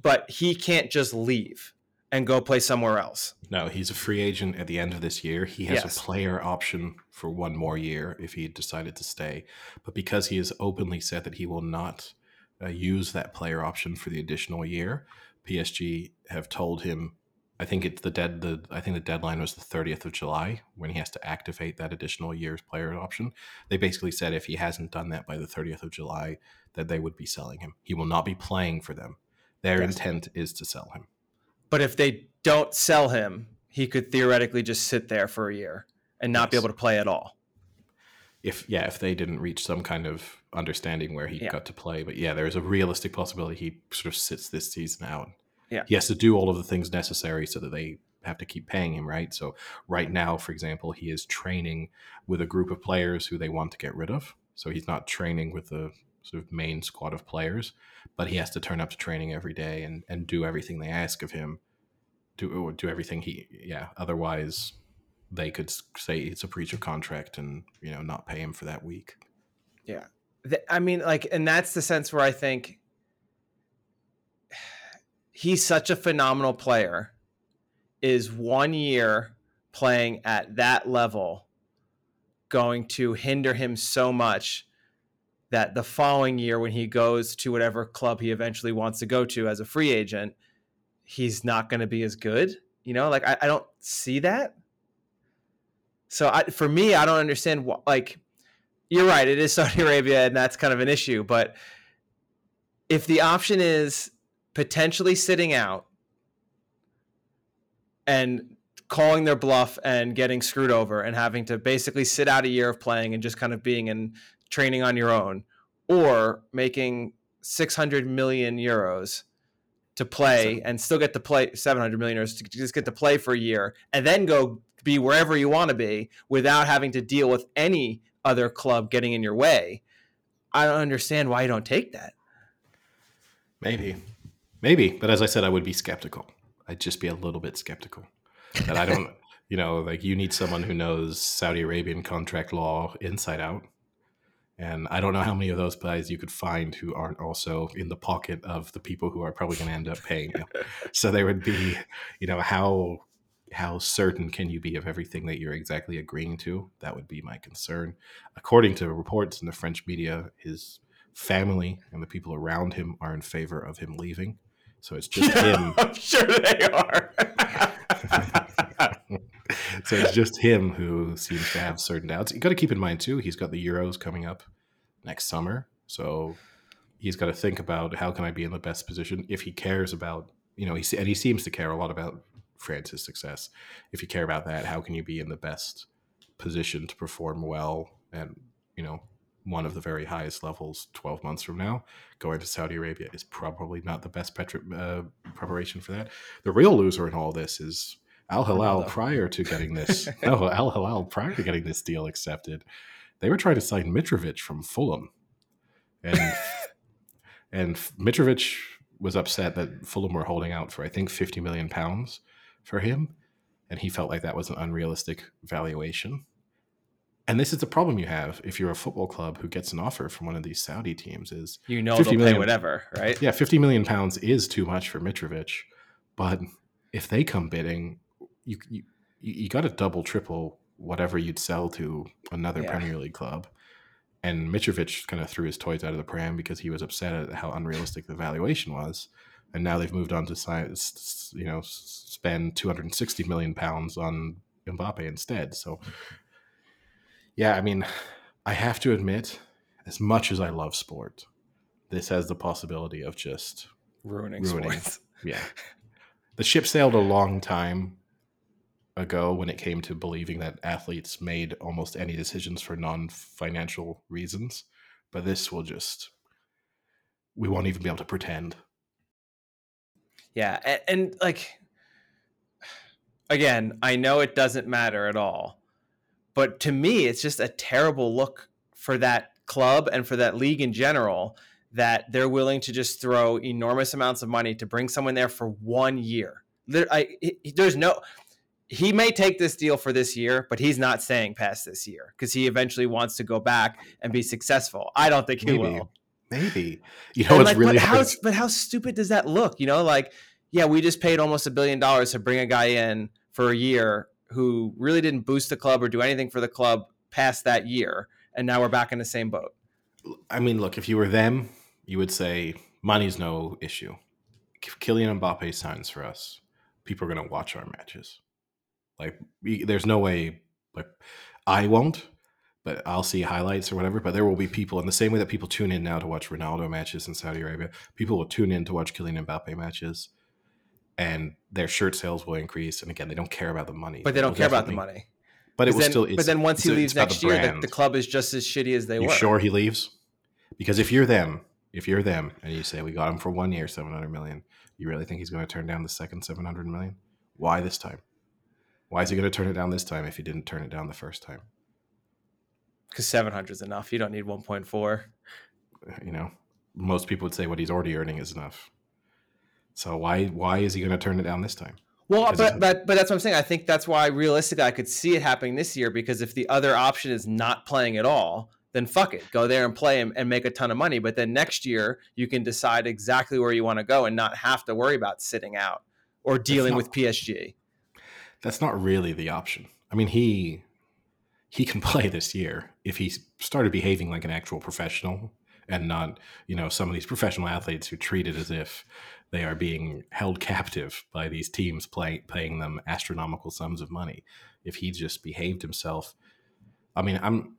but he can't just leave and go play somewhere else. No, he's a free agent at the end of this year. He has yes. a player option for one more year if he decided to stay. But because he has openly said that he will not uh, use that player option for the additional year, PSG have told him. I think it's the dead. The I think the deadline was the 30th of July when he has to activate that additional year's player option. They basically said if he hasn't done that by the 30th of July, that they would be selling him. He will not be playing for them. Their yes. intent is to sell him. But if they don't sell him, he could theoretically just sit there for a year and not yes. be able to play at all. If yeah, if they didn't reach some kind of understanding where he yeah. got to play. But yeah, there is a realistic possibility he sort of sits this season out. Yeah. He has to do all of the things necessary so that they have to keep paying him, right? So right now, for example, he is training with a group of players who they want to get rid of. So he's not training with the sort of main squad of players, but he has to turn up to training every day and, and do everything they ask of him. Do do everything he yeah. Otherwise, they could say it's a breach of contract and you know not pay him for that week. Yeah, I mean, like, and that's the sense where I think he's such a phenomenal player. Is one year playing at that level going to hinder him so much that the following year, when he goes to whatever club he eventually wants to go to as a free agent, he's not going to be as good? You know, like, I, I don't see that. So I, for me, I don't understand what, like, you're right. It is Saudi Arabia, and that's kind of an issue. But if the option is potentially sitting out and calling their bluff and getting screwed over and having to basically sit out a year of playing and just kind of being in training on your own, or making 600 million euros to play and still get to play 700 million euros to just get to play for a year and then go be wherever you want to be without having to deal with any other club getting in your way. I don't understand why you don't take that. Maybe, maybe, but as I said, I would be skeptical. I'd just be a little bit skeptical that I don't, you know, like you need someone who knows Saudi Arabian contract law inside out, And I don't know how many of those guys you could find who aren't also in the pocket of the people who are probably going to end up paying you. so there would be, you know, how how certain can you be of everything that you're exactly agreeing to? That would be my concern. According to reports in the French media, his family and the people around him are in favor of him leaving. So it's just him. I'm sure they are. so it's just him who seems to have certain doubts. You got to keep in mind too, he's got the Euros coming up next summer, so he's got to think about how can I be in the best position if he cares about you know he and he seems to care a lot about France's success. If you care about that, how can you be in the best position to perform well and you know one of the very highest levels 12 months from now? Going to saudi arabia is probably not the best petri- uh, preparation for that. The real loser in all this is Al Hilal prior to getting this no Al Hilal prior to getting this deal accepted, they were trying to sign Mitrovic from Fulham, and and Mitrovic was upset that Fulham were holding out for I think fifty million pounds for him, and he felt like that was an unrealistic valuation. And this is the problem you have if you're a football club who gets an offer from one of these Saudi teams is You know 50 million, pay whatever, right? yeah, 50 million pounds is too much for Mitrovic, but if they come bidding, you you, you got to double triple whatever you'd sell to another Yeah. Premier League club. And Mitrovic kind of threw his toys out of the pram because he was upset at how unrealistic the valuation was. And now they've moved on to si- s- you know spend 260 million pounds on Mbappe instead. So yeah, I mean, I have to admit, as much as I love sport, this has the possibility of just Ruining, Ruining. sports. yeah. The ship sailed a long time ago when it came to believing that athletes made almost any decisions for non-financial reasons, but this will just we won't even be able to pretend. Yeah, and, and like again, I know it doesn't matter at all, but to me, it's just a terrible look for that club and for that league in general that they're willing to just throw enormous amounts of money to bring someone there for one year. There, I, there's no. He may take this deal for this year, but he's not staying past this year because he eventually wants to go back and be successful. I don't think he Maybe. will. Maybe. You know And, what's like, really but how but how stupid does that look? You know, like yeah, we just paid almost a billion dollars to bring a guy in for a year who really didn't boost the club or do anything for the club past that year, and now we're back in the same boat. I mean, look, if you were them, you would say money's no issue. If Kylian Mbappe signs for us, people are going to watch our matches. Like, there's no way, like, I won't, but I'll see highlights or whatever. But there will be people in the same way that people tune in now to watch Ronaldo matches in Saudi Arabia. People will tune in to watch Kylian Mbappe matches, and their shirt sales will increase. And again, they don't care about the money, But they don't care about the money. But it will then, still. but then once he leaves next the year, the, the club is just as shitty as they you were. sure he leaves? Because if you're them, if you're them, and you say we got him for one year, seven hundred million, you really think he's going to turn down the second seven hundred million? Why this time? Why is he going to turn it down this time if he didn't turn it down the first time? Because seven hundred is enough. You don't need one point four. You know, most people would say what he's already earning is enough. So why why is he going to turn it down this time? Well, but, but but that's what I'm saying. I think that's why realistically I could see it happening this year because if the other option is not playing at all, then fuck it, go there and play and, and make a ton of money. But then next year you can decide exactly where you want to go and not have to worry about sitting out or dealing not- with PSG. That's not really the option. I mean, he he can play this year if he started behaving like an actual professional and not, you know, some of these professional athletes who treat it as if they are being held captive by these teams play, paying them astronomical sums of money. If he just behaved himself, I mean, I'm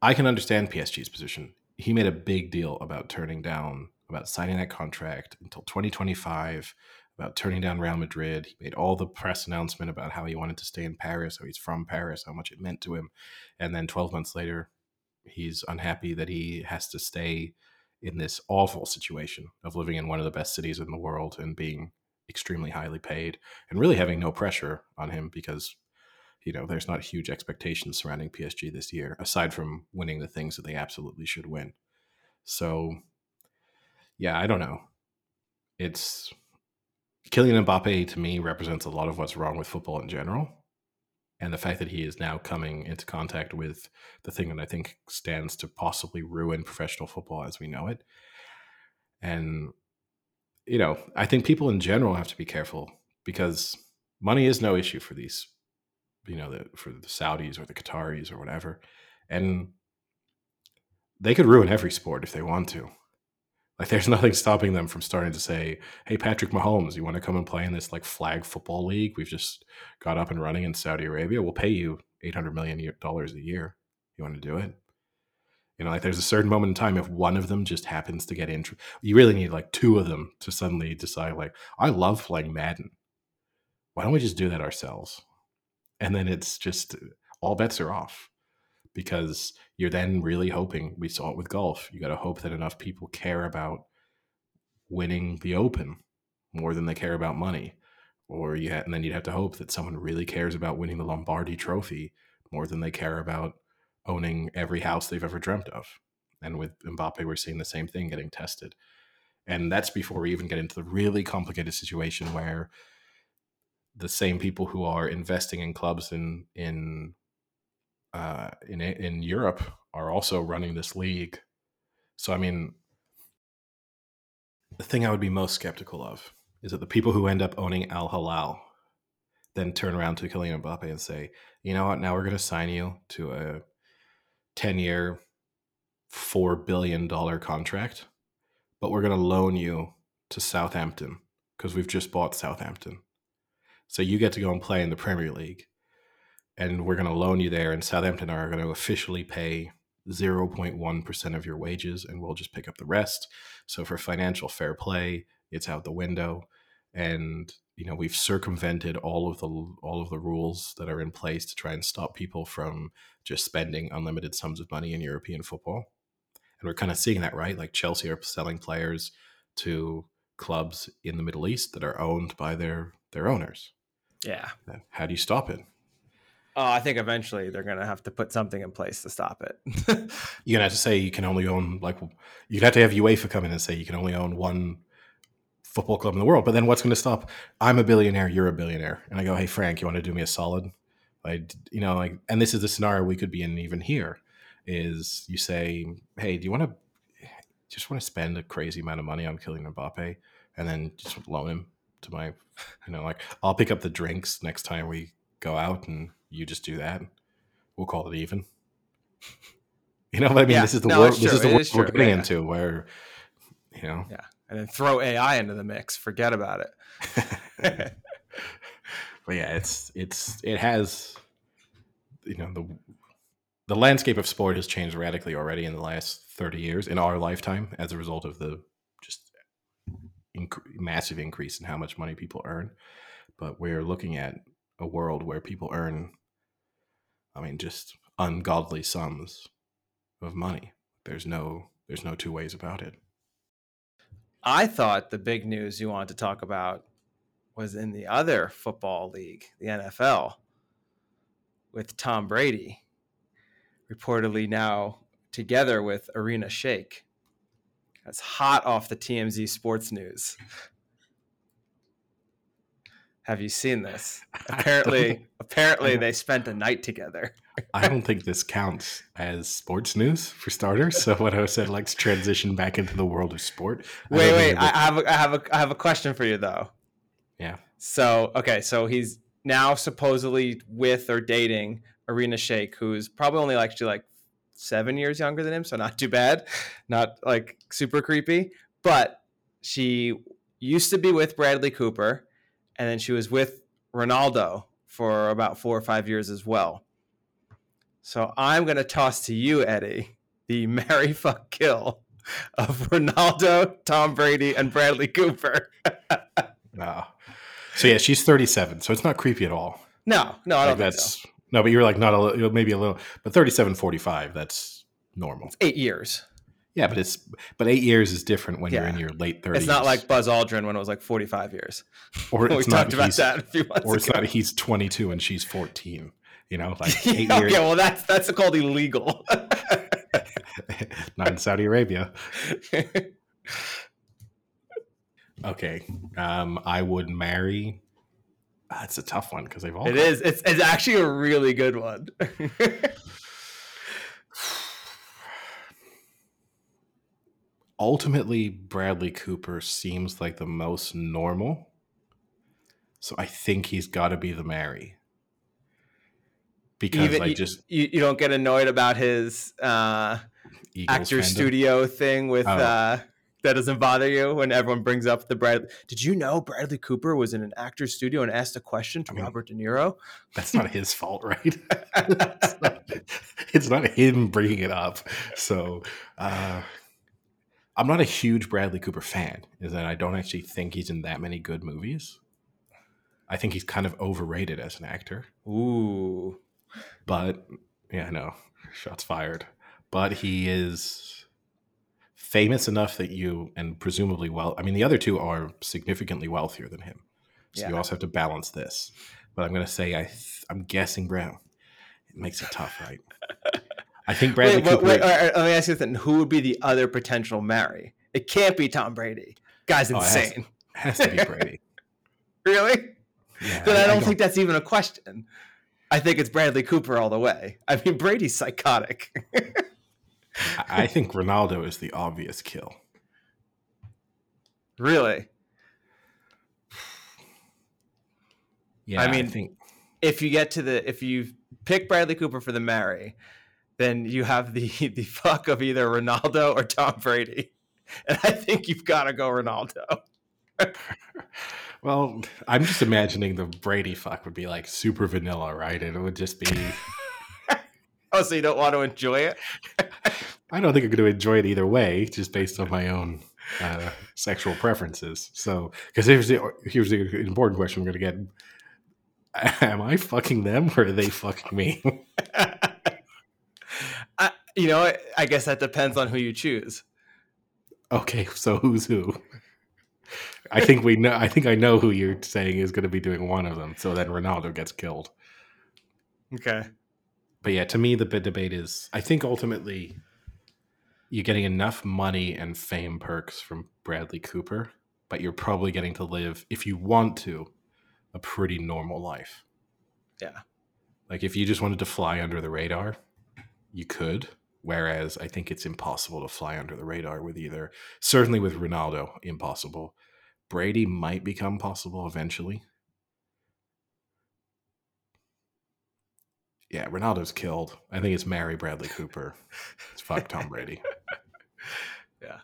I can understand PSG's position. He made a big deal about turning down about signing that contract until 2025 about turning down Real Madrid. He made all the press announcement about how he wanted to stay in Paris, how he's from Paris, how much it meant to him. And then 12 months later, he's unhappy that he has to stay in this awful situation of living in one of the best cities in the world and being extremely highly paid and really having no pressure on him because you know there's not huge expectations surrounding PSG this year aside from winning the things that they absolutely should win. So yeah, I don't know. It's Kylian Mbappe to me represents a lot of what's wrong with football in general. and the fact that he is now coming into contact with the thing that I think stands to possibly ruin professional football as we know it. And you know, I think people in general have to be careful because money is no issue for these, you know, the, for the Saudis or the Qataris or whatever, and they could ruin every sport if they want to. Like, there's nothing stopping them from starting to say, "Hey, Patrick Mahomes, you want to come and play in this like flag football league? We've just got up and running in Saudi Arabia. We'll pay you eight hundred million dollars a year. You want to do it?" You know, like there's a certain moment in time if one of them just happens to get into, you really need like two of them to suddenly decide, like, I love playing Madden. Why don't we just do that ourselves? And then it's just all bets are off because you're then really hoping. We saw it with golf. You got to hope that enough people care about winning the Open more than they care about money, or you ha- and then you'd have to hope that someone really cares about winning the Lombardi Trophy more than they care about owning every house they've ever dreamt of. And with Mbappe, we're seeing the same thing getting tested. And that's before we even get into the really complicated situation where the same people who are investing in clubs in in uh, in in Europe are also running this league. So I mean, the thing I would be most skeptical of is that the people who end up owning Al Hilal then turn around to Kylian Mbappe and say, "You know what? Now we're going to sign you to a ten-year, four billion dollar contract, but we're going to loan you to Southampton because we've just bought Southampton. So you get to go and play in the Premier League." And we're going to loan you there and southampton are going to officially pay 0.1% of your wages and we'll just pick up the rest. So for financial fair play it's out the window. And you know we've circumvented all of the all of the rules that are in place to try and stop people from just spending unlimited sums of money in European football. And we're kind of seeing that right? Like Chelsea are selling players to clubs in the Middle East that are owned by their their owners. Yeah. Uh, how do you stop it Oh, I think eventually they're gonna have to put something in place to stop it. you're gonna have to say you can only own like you'd have to have UEFA come in and say you can only own one football club in the world. But then what's going to stop? I'm a billionaire, you're a billionaire, and I go, hey Frank, you want to do me a solid? I, you know, like, and this is the scenario we could be in even here. Is you say, hey, do you want to just want to spend a crazy amount of money on Kylian Mbappe, and then just loan him to my, you know, like I'll pick up the drinks next time we go out, and you just do that. We'll call it even. You know what I mean? Yeah. This is the No, world. This is the It world is we're getting Yeah. into, where you know, yeah, and then throw AI into the mix. Forget about it. but yeah, it's it's it has you know the the landscape of sport has changed radically already in the last 30 years in our lifetime as a result of the just inc- massive increase in how much money people earn but we're looking at a world where people earn i mean just ungodly sums of money there's no there's no two ways about it I thought the big news you wanted to talk about was in the other football league, the NFL, with Tom Brady reportedly now together with Irina Shayk. That's hot off the TMZ Sports News. Have you seen this? Apparently, apparently they spent a night together. I don't think this counts as sports news for starters. So what I said, let's transition back into the world of sport. Wait, wait. I, have a, I have a, I have a question for you though. Yeah. So okay, so he's now supposedly with or dating Irina Shayk, who's probably only like actually like seven years younger than him, so not too bad, not like super creepy. But she used to be with Bradley Cooper, and then she was with Ronaldo for about four or five years as well. So I'm gonna toss to you, Eddie, the marry fuck kill of Ronaldo, Tom Brady, and Bradley Cooper. Ah. so yeah, she's 37, so it's not creepy at all. No, no, I Like, don't think that's so. no, but you're like not a little, maybe a little, but 37, 45, that's normal. Eight years. Yeah, but it's but eight years is different when you're in your late 30s. It's not like Buzz Aldrin when it was like 45 years. or we it's not talked about that a few months ago. or it's ago. not he's 22 and she's 14. You know, like eight okay, years, Yeah, well that's that's called illegal. not in Saudi Arabia. Okay, um, I would marry That's a tough one because they've all. It got- is. It's it's actually a really good one. Ultimately, Bradley Cooper seems like the most normal. So I think he's got to be the marry. Because Even I you, just you, you don't get annoyed about his uh, Eagles actor fandom. studio thing with Oh. uh, that doesn't bother you when everyone brings up the Brad. Did you know Bradley Cooper was in an actor studio and asked a question to I mean- Robert De Niro? That's not his fault, right? it's, not, it's not him bringing it up. So uh, I'm not a huge Bradley Cooper fan. Is that I don't actually think he's in that many good movies. I think he's kind of overrated as an actor. Ooh, But yeah, I know. Shots fired. But he is famous enough that you and presumably well I mean the other two are significantly wealthier than him. So you also have to balance this. But I'm gonna say I th- I'm guessing Brown. It makes it tough, right? I think Bradley wait, wait, Cooper wait, right, let me ask you something. Who would be the other potential marry? It can't be Tom Brady. Guy's Oh, it has- insane. has to be Brady. really? Yeah, Then I, don't think that's even a question. I think it's Bradley Cooper all the way. I mean, Brady's psychotic. I I think Ronaldo is the obvious kill. really? Yeah, I I mean, think if you get to the if you pick Bradley Cooper for the marry, then you have the the fuck of either Ronaldo or Tom Brady. And I think you've got to go Ronaldo. well, I'm just imagining the Brady fuck would be like super vanilla, right? And it would just be Oh, so you don't want to enjoy it? I don't think I'm going to enjoy it either way, just based on my own uh, sexual preferences. So, because here's the here's the important question we're going to get: Am I fucking them or are they fucking me? You know, I guess that depends on who you choose. okay, so who's who? I think we know. I think I know who you're saying is going to be doing one of them. So then Ronaldo gets killed. Okay. But yeah, to me, the big debate is: I think ultimately you're getting enough money and fame perks from Bradley Cooper, but you're probably getting to live, if you want to, a pretty normal life. Yeah. Like if you just wanted to fly under the radar, you could. Whereas I think it's impossible to fly under the radar with either. Certainly with Ronaldo, impossible. Brady might become possible eventually. Yeah, Ronaldo's killed. I think it's marry Bradley Cooper. It's fuck Tom Brady. Yeah.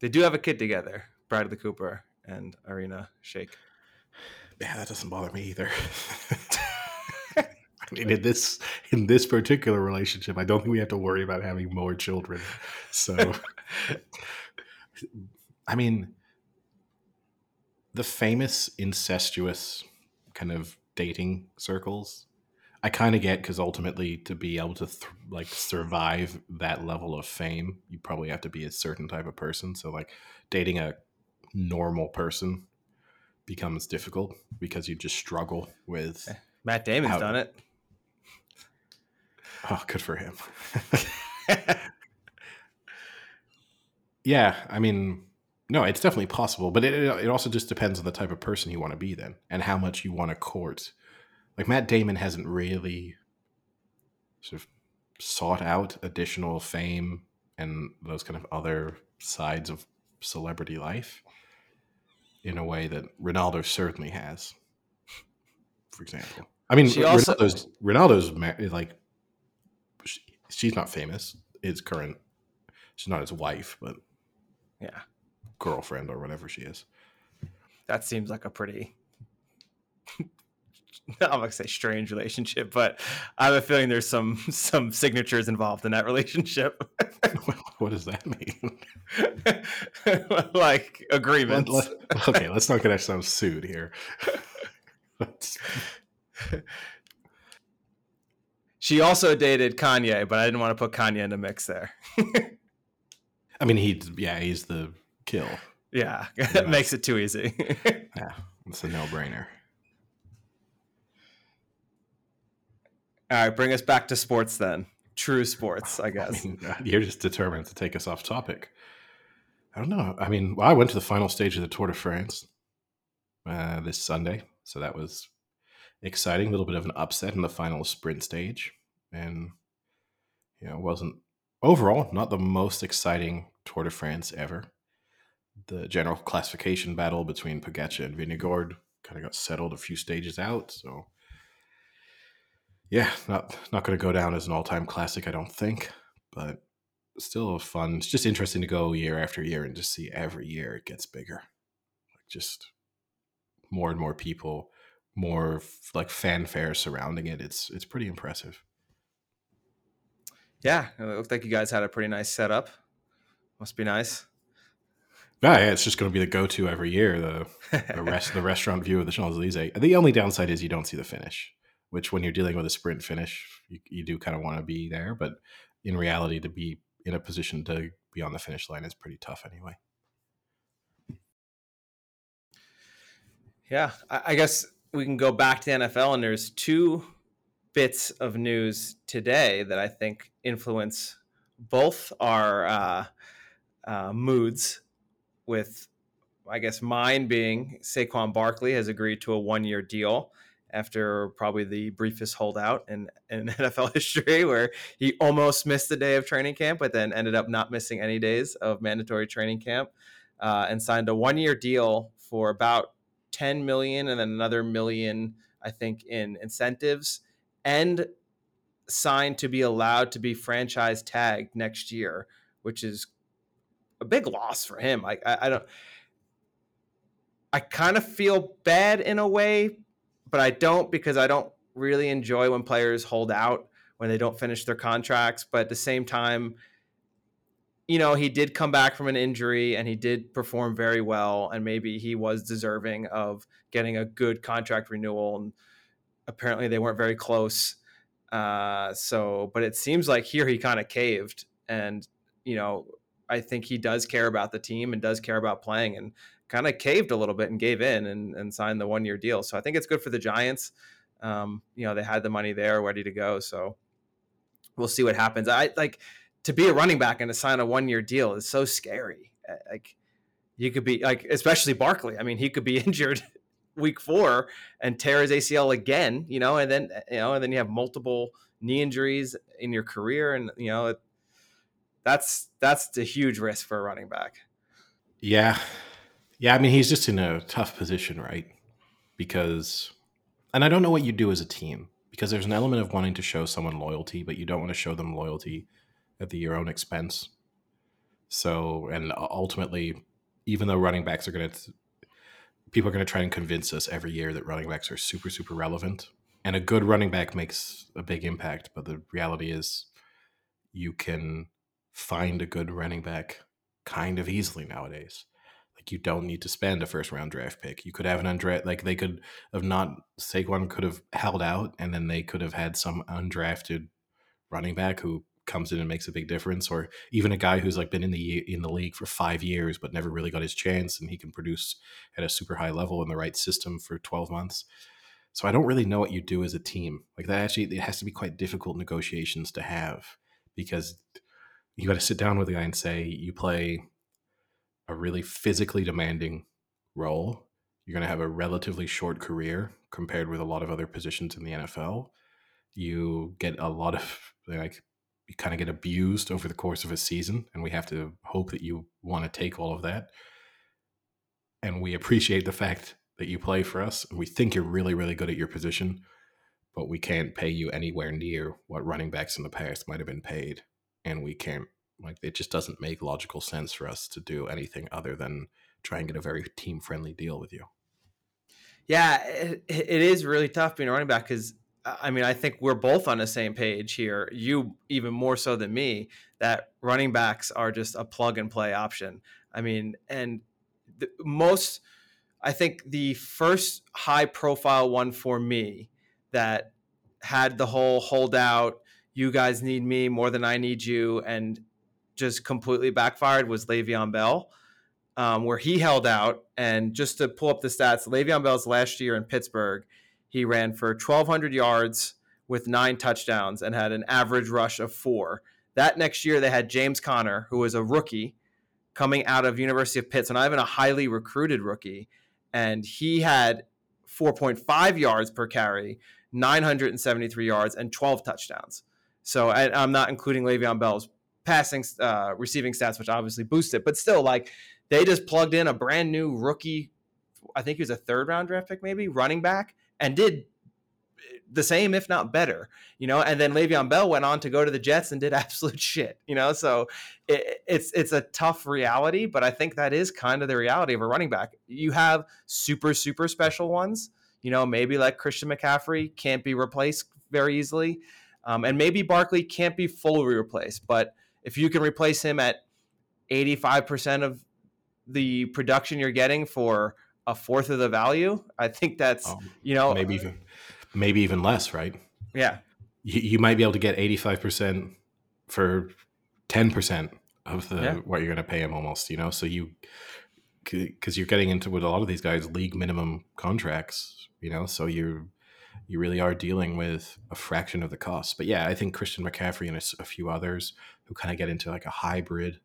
They do have a kid together, Bradley Cooper and Irina Shayk. Yeah, that doesn't bother me either. I mean, in this in this particular relationship, I don't think we have to worry about having more children. So, I mean, the famous incestuous kind of dating circles, I kind of get because ultimately, to be able to th- like survive that level of fame, you probably have to be a certain type of person. So, like dating a normal person becomes difficult because you just struggle with eh, Matt Damon's How- done it. Oh good for him. Yeah i mean no it's definitely possible but it, it also just depends on the type of person you want to be then and how much you want to court. Like matt damon hasn't really sort of sought out additional fame and those kind of other sides of celebrity life in a way that ronaldo certainly has for example. I mean She also- ronaldo's ronaldo's like she's not famous his current she's not his wife but yeah. girlfriend or whatever she is That seems like a pretty I'm gonna say strange relationship, but I have a feeling there's some some signatures involved in that relationship. what does that mean like agreements. Let- let- okay let's not get ourselves sued here She also dated Kanye, but I didn't want to put Kanye in the mix there. i mean he's yeah he's the kill Yeah, that makes it too easy. yeah it's a no-brainer All right, bring us back to sports then. True sports, I I guess. mean, uh, you're just determined to take us off topic. I don't know. I mean, well, I went to the final stage of the Tour de France uh, this Sunday, So that was exciting. A little bit of an upset in the final sprint stage, and you know, it wasn't overall not the most exciting Tour de France ever. The general classification battle between Pogacar and Vingegaard kind of got settled a few stages out, so yeah, not not going to go down as an all time classic, I don't think, but still fun. It's just interesting to go year after year and just see every year it gets bigger. Like just more and more people, more like fanfare surrounding it. It's it's pretty impressive. Yeah, it looked like you guys had a pretty nice setup. Must be nice. Yeah, yeah, it's just going to be the go-to every year. The the rest the restaurant view of the Champs Elysees. The only downside is you don't see the finish, which when you're dealing with a sprint finish, you, you do kind of want to be there. But in reality, to be in a position to be on the finish line is pretty tough anyway. Yeah, I, I guess we can go back to NFL, and there's two bits of news today that I think influence both our uh, uh, moods. With, I guess, mine being Saquon Barkley has agreed to a one-year deal after probably the briefest holdout in, in NFL history, where he almost missed a day of training camp, but then ended up not missing any days of mandatory training camp, uh, and signed a one-year deal for about 10 million and then another million, I think, in incentives, and signed to be allowed to be franchise tagged next year, which is a big loss for him. I, I don't. I kind of feel bad in a way but I don't because I don't really enjoy when players hold out when they don't finish their contracts. But at the same time, you know, he did come back from an injury and he did perform very well. And maybe he was deserving of getting a good contract renewal. And apparently they weren't very close. Uh, so, but it seems like here he kind of caved. And, you know, I think he does care about the team and does care about playing. And kind of caved a little bit and gave in and, and signed the one year deal. So I think it's good for the Giants. Um, you know, they had the money there ready to go. So we'll see what happens. I like to be a running back and to sign a one year deal is so scary. Like you could be like, especially Barkley. I mean, he could be injured week four and tear his ACL again, you know, and then, you know, and then you have multiple knee injuries in your career. And, you know, it, that's, that's a huge risk for a running back. Yeah. Yeah, I mean, he's just in a tough position, right? Because, and I don't know what you do as a team because there's an element of wanting to show someone loyalty, but you don't want to show them loyalty at the, your own expense. So, and ultimately, even though running backs are going to, people are going to try and convince us every year that running backs are super, super relevant. And a good running back makes a big impact. But the reality is, you can find a good running back kind of easily nowadays Like you don't need to spend a first round draft pick. You could have an undrafted, like they could have not, Saquon could have held out and then they could have had some undrafted running back who comes in and makes a big difference, or even a guy who's like been in the in the league for five years but never really got his chance, and he can produce at a super high level in the right system for twelve months. So I don't really know what you do as a team. Like that actually, it has to be quite difficult negotiations to have because you got to sit down with the guy and say you play a really physically demanding role. You're going to have a relatively short career compared with a lot of other positions in the NFL. You get a lot of like kind of get abused over the course of a season, and we have to hope that you want to take all of that. And we appreciate the fact that you play for us. And we think you're really, really good at your position, but we can't pay you anywhere near what running backs in the past might have been paid. And we can't like it just doesn't make logical sense for us to do anything other than try and get a very team friendly deal with you. Yeah, it, it is really tough being a running back because I mean I think we're both on the same page here. You even more so than me that running backs are just a plug and play option. I mean, and the, most I think the first high profile one for me that had the whole holdout you guys need me more than I need you and just completely backfired was Le'Veon Bell, um, where he held out. And just to pull up the stats, Le'Veon Bell's last year in Pittsburgh, he ran for 1,200 yards with nine touchdowns and had an average rush of four. That next year, they had James Conner, who was a rookie coming out of University of Pitt, so not even a highly recruited rookie, and he had 4.5 yards per carry, 973 yards, and 12 touchdowns. So I, I'm not including Le'Veon Bell's passing, uh, receiving stats, which obviously boost it, but still, like they just plugged in a brand new rookie. I think he was a third round draft pick, maybe running back, and did the same, if not better, you know. And then Le'Veon Bell went on to go to the Jets and did absolute shit, you know. So it, it's it's a tough reality, but I think that is kind of the reality of a running back. You have super super special ones, you know, maybe like Christian McCaffrey can't be replaced very easily, um, and maybe Barkley can't be fully replaced. But if you can replace him at eighty five percent of the production you're getting for a fourth of the value, I think that's Um, you know maybe even maybe even less, right? yeah You, you might be able to get eighty five percent for ten percent of the Yeah. what you're going to pay him, almost. You know, so you because you're getting into with a lot of these guys league minimum contracts. You know, so you you really are dealing with a fraction of the cost. But yeah, I think Christian McCaffrey and a few others who kind of get into like a hybrid.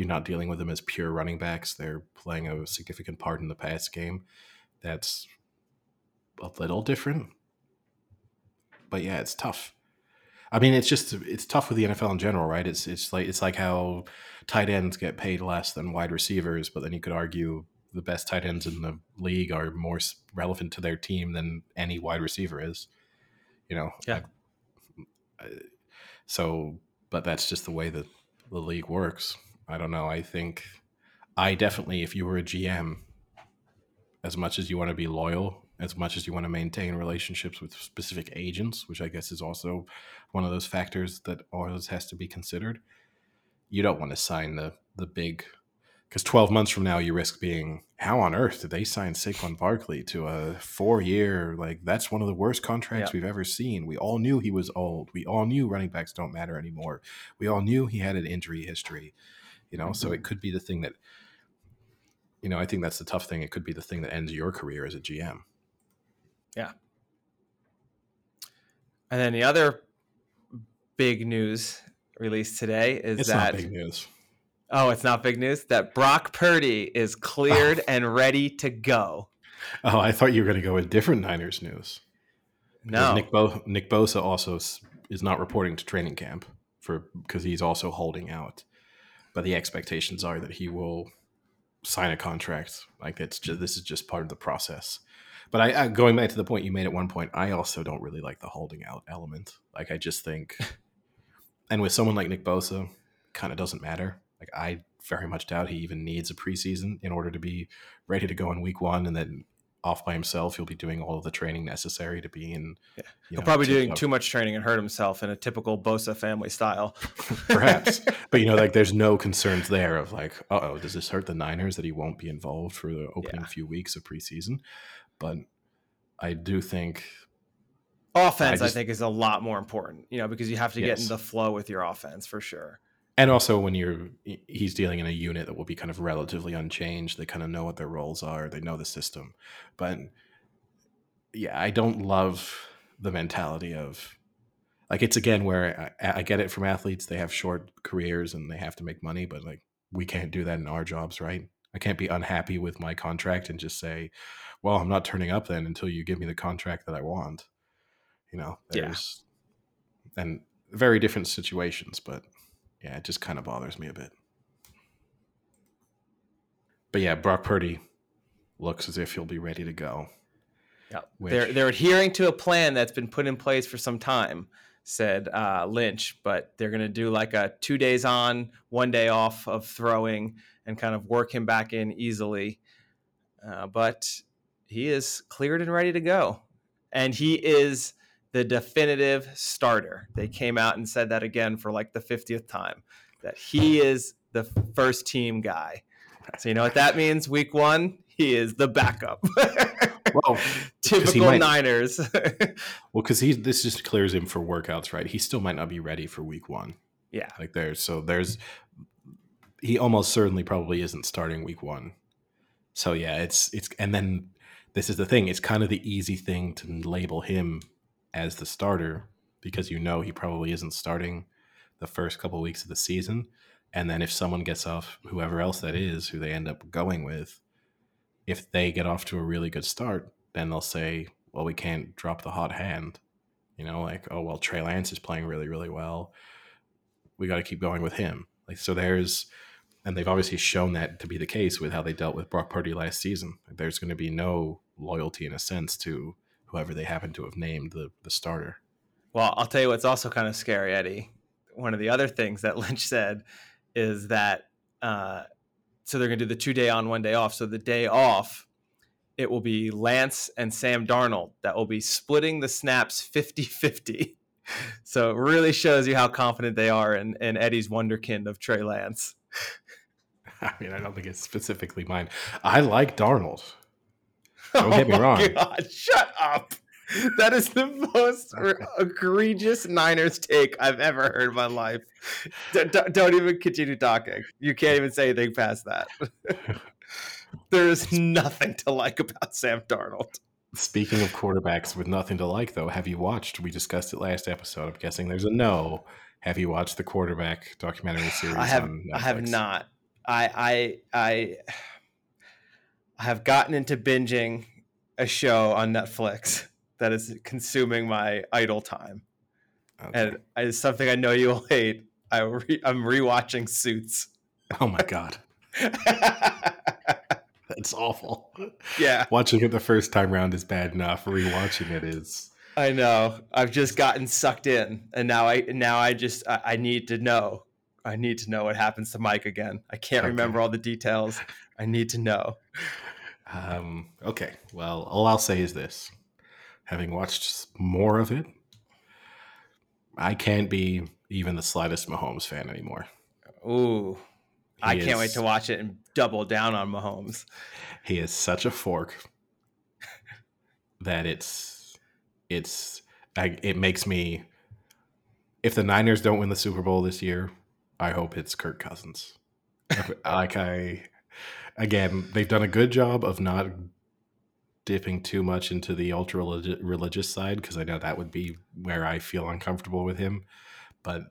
You're not dealing with them as pure running backs; they're playing a significant part in the pass game. That's a little different but yeah, it's tough. I mean, it's just it's tough with the NFL in general, right? It's it's like it's like how tight ends get paid less than wide receivers, but then you could argue the best tight ends in the league are more relevant to their team than any wide receiver is. You know. Yeah. I- I- so, but that's just the way that the league works. I don't know. I think I definitely, if you were a GM, as much as you want to be loyal, as much as you want to maintain relationships with specific agents, which I guess is also one of those factors that always has to be considered, you don't want to sign the the big because 12 months from now you risk being how on earth did they sign Saquon Barkley to a four year like that's one of the worst contracts Yeah. we've ever seen. We all knew he was old. We all knew running backs don't matter anymore. We all knew he had an injury history. You know, so it mm-hmm. could be the thing that you know, I think that's the tough thing. It could be the thing that ends your career as a GM. Yeah and then the other big news released today is It's that not big news. oh, it's not big news that Brock Purdy is cleared Oh. and ready to go. Oh, I thought you were going to go with different Niners news. No, Nick, Bo- Nick Bosa also is not reporting to training camp for because he's also holding out. But the expectations are that he will sign a contract. Like it's just this is just part of the process. But I, I going back to the point you made at one point, I also don't really like the holding out element. Like I just think, and with someone like Nick Bosa, kind of doesn't matter. Like I very much doubt he even needs a preseason in order to be ready to go in week one, and then off by himself, he'll be doing all of the training necessary to be in. Yeah. he'll know, probably doing too much training and hurt himself in a typical Bosa family style. perhaps. but you know, like there's no concerns there of like, uh oh, does this hurt the Niners that he won't be involved for the opening Yeah. few weeks of preseason? But I do think Offense, I, just- think, is a lot more important, you know, because you have to get Yes. in the flow with your offense for sure. And also when you're he's dealing in a unit that will be kind of relatively unchanged they kind of know what their roles are they know the system. But yeah i don't love the mentality of like it's again where I, I get it from athletes they have short careers and they have to make money but like we can't do that in our jobs right? I can't be unhappy with my contract and just say well i'm not turning up then until you give me the contract that i want. You know Yeah. and very different situations but yeah, it just kind of bothers me a bit. But yeah, Brock Purdy looks as if he'll be ready to go. Yeah, Which- they're they're adhering to a plan that's been put in place for some time, said uh, Lynch. But they're going to do like a two days on, one day off of throwing, and kind of work him back in easily. Uh, but he is cleared and ready to go, and he is the definitive starter. They came out and said that again for like the fiftieth time that he is the first team guy. So you know what that means? Week one, he is the backup. Well, typical might- Niners. well, because he this just clears him for workouts, right? He still might not be ready for week one. yeah, Like there's so there's he almost certainly probably isn't starting week one. So yeah, it's it's and then this is the thing. It's kind of the easy thing to label him as the starter because you know he probably isn't starting the first couple weeks of the season. And then if someone gets off, whoever else that is, who they end up going with, if they get off to a really good start, then they'll say, well, we can't drop the hot hand. You know, like, oh, well, Trey Lance is playing really, really well. We got to keep going with him. Like, so there's, and they've obviously shown that to be the case with how they dealt with Brock Purdy last season. There's going to be no loyalty in a sense to whoever they happen to have named the, the starter. Well, I'll tell you what's also kind of scary, Eddie. One of the other things that Lynch said is that uh, so they're going to do the two day on, one day off. So the day off, it will be Lance and Sam Darnold that will be splitting the snaps 50 50. So it really shows you how confident they are in, in Eddie's wonderkind of Trey Lance. I mean, I don't think it's specifically mine. I like Darnold. Oh don't get me oh wrong. God, shut up. That is the most egregious Niners take I've ever heard in my life. D- don't even continue talking. You can't even say anything past that. there is nothing to like about Sam Darnold. Speaking of quarterbacks with nothing to like, though, have you watched? We discussed it last episode. I'm guessing there's a no. Have you watched the quarterback documentary series? I have. I have not. I. I. I. I have gotten into binging a show on Netflix that is consuming my idle time, Okay. and it's something I know you'll hate. I re- I'm rewatching Suits. Oh my god, that's awful. yeah, Watching it the first time round is bad enough. Rewatching it is. I know. I've just gotten sucked in, and now I now I just I, I need to know. I need to know what happens to Mike again. I can't Okay. remember all the details. I need to know. Um, okay. Well, all I'll say is this: having watched more of it, I can't be even the slightest Mahomes fan anymore. Ooh, I He can't wait to watch it and double down on Mahomes. He is such a fork that it's it's I, it makes me. If the Niners don't win the Super Bowl this year, I hope it's Kirk Cousins. like I, again, they've done a good job of not dipping too much into the ultra religi- religious side because I know that would be where I feel uncomfortable with him. But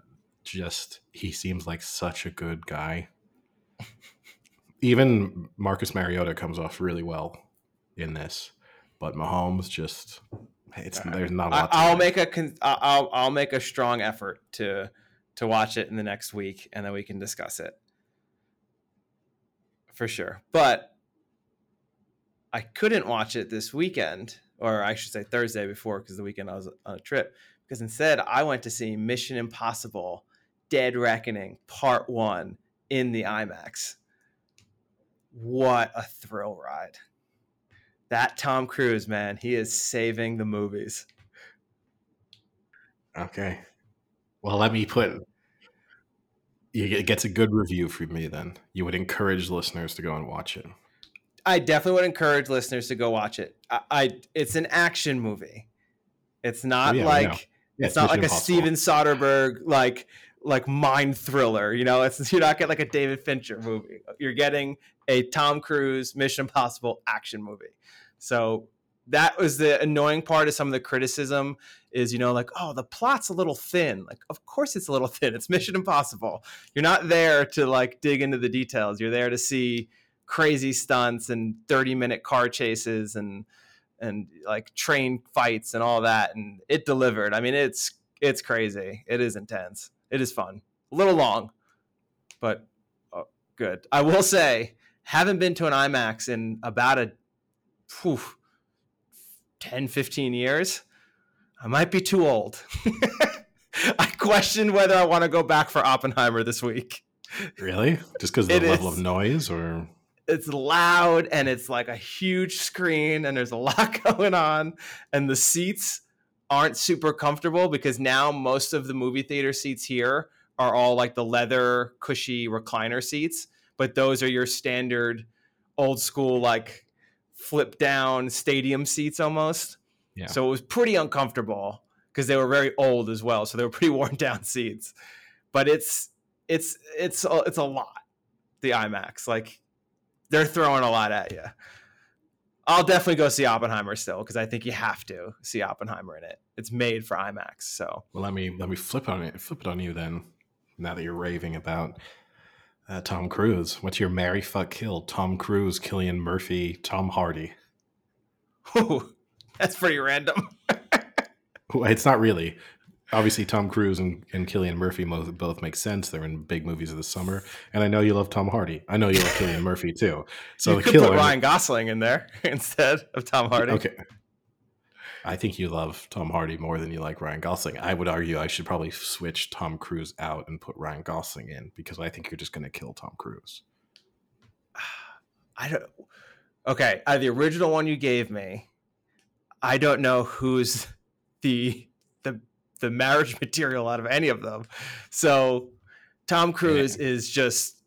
just he seems like such a good guy. Even Marcus Mariota comes off really well in this, but Mahomes just it's uh, there's not a lot. to I'll make a I'll I'll make a strong effort to to watch it in the next week, and then we can discuss it for sure. But I couldn't watch it this weekend, or I should say Thursday before, because the weekend I was on a trip. Because instead, I went to see Mission Impossible: Dead Reckoning Part One in the IMAX. What a thrill ride! That Tom Cruise man, he is saving the movies. Okay. Well, let me put. You- It gets a good review from me. Then you would encourage listeners to go and watch it. I definitely would encourage listeners to go watch it. I, I it's an action movie. It's not Oh, yeah, like. Yeah, it's not like Mission a Steven Soderbergh like like mind thriller. You know, it's you're not getting like a David Fincher movie. You're getting a Tom Cruise Mission Impossible action movie. So that was the annoying part of some of the criticism is you know like oh the plot's a little thin. Like of course it's a little thin. It's mission impossible. You're not there to like dig into the details. You're there to see crazy stunts and 30 minute car chases and and like train fights and all that and it delivered. I mean it's it's crazy. It is intense. It is fun. A little long but uh, good. I will say haven't been to an imax in about a phew, 10 15 years i might be too old i question whether i want to go back for oppenheimer this week Really? Just because of It the level is. of noise, or it's loud and it's like a huge screen and there's a lot going on and the seats aren't super comfortable because now most of the movie theater seats here are all like the leather cushy recliner seats but those are your standard old school like flip down stadium seats almost Yeah. so it was pretty uncomfortable because they were very old as well so they were pretty worn down seats but it's it's it's a- it's a lot the imax like they're throwing a lot at you. I'll definitely go see Oppenheimer still because I think you have to see Oppenheimer in it. It's made for IMAX, so well, let me let me flip on it. Flip it on you then. Now that you're raving about uh, Tom Cruise, what's your marry fuck kill? Tom Cruise, Cillian Murphy, Tom Hardy. Ooh, that's pretty random. Well, It's not really. Obviously, Tom Cruise and, and Cillian Murphy both make sense. They're in big movies of the summer, and I know you love Tom Hardy. I know you love Cillian Murphy too. So you could killer. put Ryan Gosling in there instead of Tom Hardy. Okay. I think you love Tom Hardy more than you like Ryan Gosling. I would argue I should probably switch Tom Cruise out and put Ryan Gosling in because I think you're just going to kill Tom Cruise. I don't. Okay, of the original one you gave me, I don't know who's the the the marriage material out of any of them. So Tom Cruise is just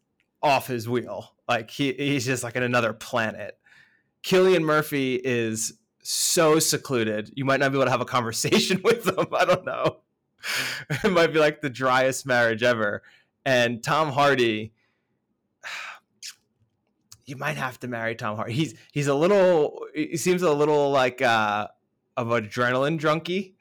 off his wheel. Like he he's just like in another planet. Cillian Murphy is so secluded. You might not be able to have a conversation with him. I don't know. It might be like the driest marriage ever. And Tom Hardy, you might have to marry Tom Hardy. He's he's a little he seems a little like uh of adrenaline junkie.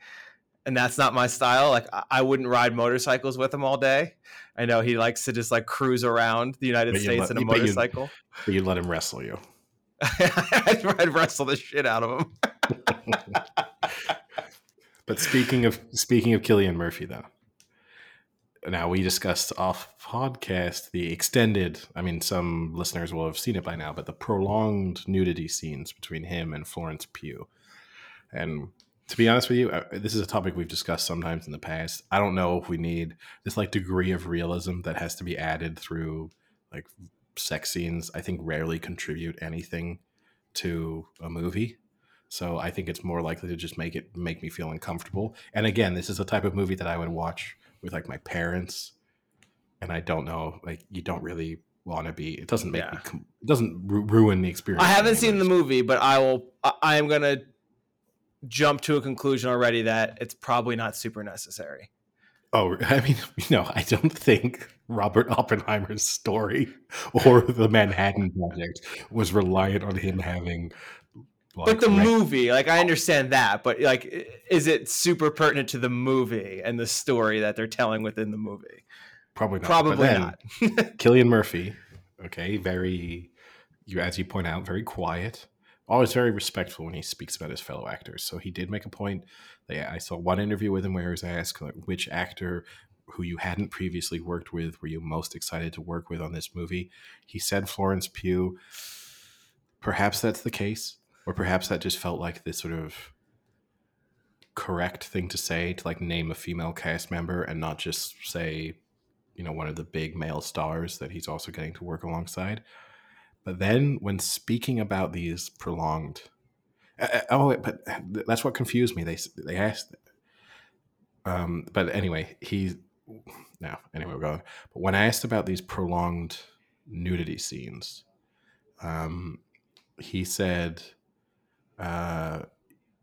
And that's not my style. Like I, I wouldn't ride motorcycles with him all day. I know he likes to just like cruise around the United But States let- in a but you- motorcycle. But you'd let him wrestle you. I'd, I'd wrestle the shit out of him. But speaking of speaking of Cillian Murphy, though, now we discussed off podcast the extended. I mean, some listeners will have seen it by now, but the prolonged nudity scenes between him and Florence Pugh. And to be honest with you, uh, this is a topic we've discussed sometimes in the past. I don't know if we need this like degree of realism that has to be added through like sex scenes. I think rarely contribute anything to a movie. So I think it's more likely to just make it make me feel uncomfortable. And again, this is a type of movie that I would watch with like my parents. And I don't know, like you don't really want to be. It doesn't make me. Yeah. Com- it doesn't ru- ruin the experience. I haven't seen the movie, but I will. I, I am gonna jump to a conclusion already that it's probably not super necessary. Oh, I mean, you know, I don't think Robert Oppenheimer's story or the Manhattan Project was reliant on him having. Like, but the rec- movie, like I oh. understand that, but like, is it super pertinent to the movie and the story that they're telling within the movie? probably not. Probably not. Cillian Murphy, okay, very, you as you point out, very quiet, always very respectful when he speaks about his fellow actors. So he did make a point. I saw one interview with him where he was asked like, which actor who you hadn't previously worked with were you most excited to work with on this movie. He said Florence Pugh. Perhaps that's the case, or perhaps that just felt like this sort of correct thing to say to like name a female cast member and not just say you know one of the big male stars that he's also getting to work alongside. But then when speaking about these prolonged uh, uh, oh but that's what confused me. They they asked um but anyway he no anyway we're going. But when i asked about these prolonged nudity scenes um he said uh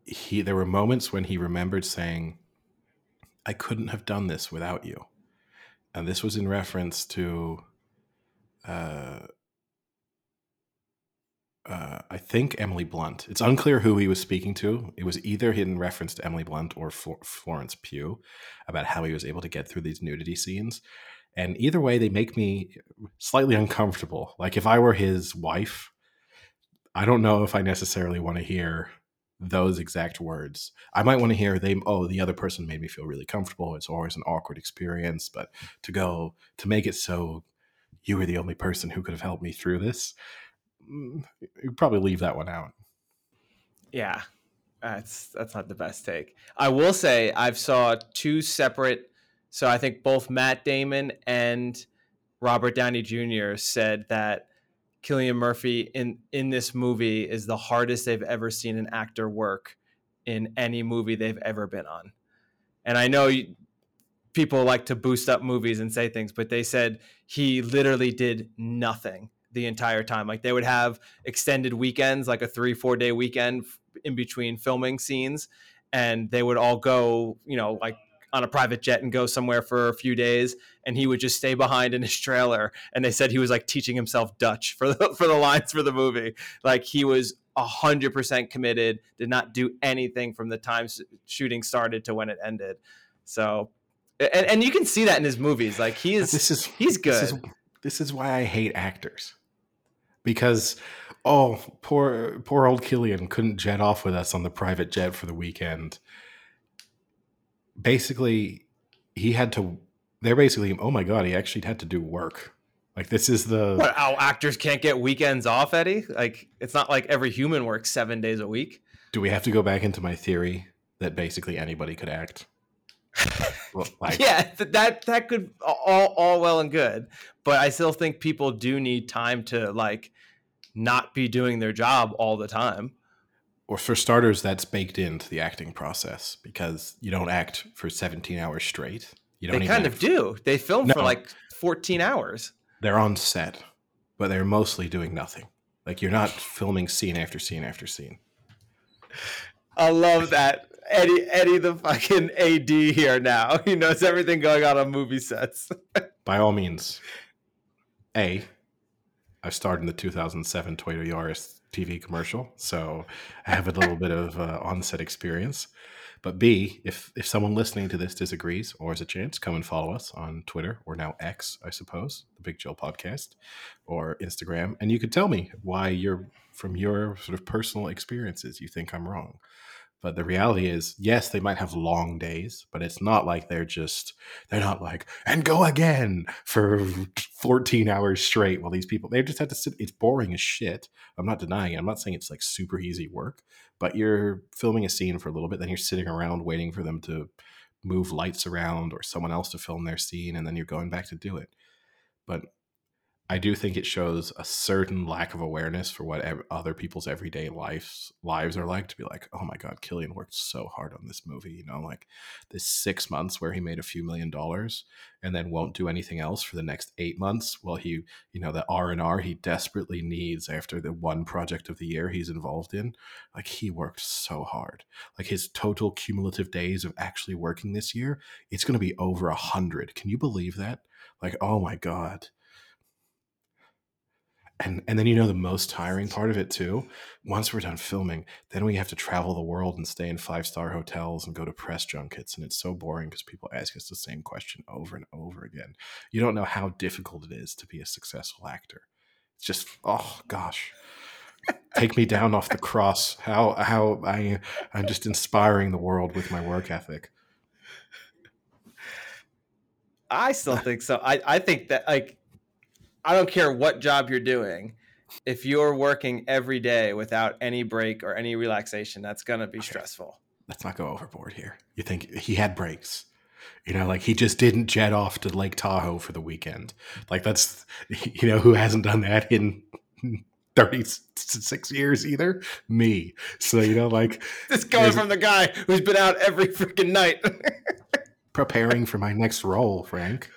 he there were moments when he remembered saying i couldn't have done this without you and this was in reference to uh, uh, I think Emily Blunt. It's unclear who he was speaking to. It was either in reference to Emily Blunt or Flo- Florence Pugh about how he was able to get through these nudity scenes. And either way, they make me slightly uncomfortable. Like if I were his wife, I don't know if I necessarily want to hear those exact words. I might want to hear they oh the other person made me feel really comfortable. It's always an awkward experience, but to go to make it so you were the only person who could have helped me through this, mm, you probably leave that one out. Yeah, that's that's not the best take. I will say I've saw two separate. So I think both Matt Damon and Robert Downey Jr. said that Cillian Murphy in in this movie is the hardest they've ever seen an actor work in any movie they've ever been on. And I know you, people like to boost up movies and say things, but they said he literally did nothing the entire time. Like they would have extended weekends, like a three, four day weekend in between filming scenes, and they would all go, you know, like on a private jet and go somewhere for a few days, and he would just stay behind in his trailer. And they said he was like teaching himself Dutch for the for the lines for the movie. Like he was a hundred percent committed, did not do anything from the time shooting started to when it ended. So, and, and you can see that in his movies. Like he is, this is he's good. This is, this is why I hate actors. Because oh, poor poor old Cillian couldn't jet off with us on the private jet for the weekend. Basically, he had to. They're basically, oh my god, he actually had to do work. Like this is the What? How actors can't get weekends off, Eddie? Like it's not like every human works seven days a week. Do we have to go back into my theory that basically anybody could act? Well, like, yeah, th- that that could all all well and good, but I still think people do need time to like not be doing their job all the time. Or for starters, that's baked into the acting process because you don't act for 17 hours straight. You don't They kind of have- do. They film for like 14 hours. They're on set, but they're mostly doing nothing. Like you're not filming scene after scene after scene. I love that. Eddie Eddie the fucking AD here now. He knows everything going on on movie sets. By all means, A, I starred in the 2007 Toyota Yaris TV commercial, so I have a little bit of uh, on-set experience. But B, if if someone listening to this disagrees or has a chance, come and follow us on Twitter or now X, I suppose, the Big Chill Podcast, or Instagram, and you could tell me why you're from your sort of personal experiences you think I'm wrong. But the reality is, yes, they might have long days, but it's not like they're just they're not like and go again for 14 hours straight while these people they just have to sit it's boring as shit. I'm not denying it i'm not saying it's like super easy work but you're filming a scene for a little bit then you're sitting around waiting for them to move lights around or someone else to film their scene and then you're going back to do it. But i do think it shows a certain lack of awareness for what ev- other people's everyday lives lives are like to be like oh my god cillian worked so hard on this movie you know like this six months where he made a few million dollars and then won't do anything else for the next eight months while he you know the r&r he desperately needs after the one project of the year he's involved in like he worked so hard. Like his total cumulative days of actually working this year it's going to be over a hundred. Can you believe that? Like oh my god and and then you know the most tiring part of it too? Once we're done filming then we have to travel the world and stay in five star hotels and go to press junkets and it's so boring because people ask us the same question over and over again. You don't know how difficult it is to be a successful actor. It's just oh gosh. Take me down off the cross. How how i i'm just inspiring the world with my work ethic. I still think so. I, I think that like I don't care what job you're doing. If you're working every day without any break or any relaxation, that's gonna be stressful. let's not go overboard here. You think he had breaks. You know, like he just didn't jet off to Lake Tahoe for the weekend. Like that's you know, who hasn't done that in 36 years either? Me. So, you know, like This coming from the guy who's been out every freaking night. preparing for my next role, Frank.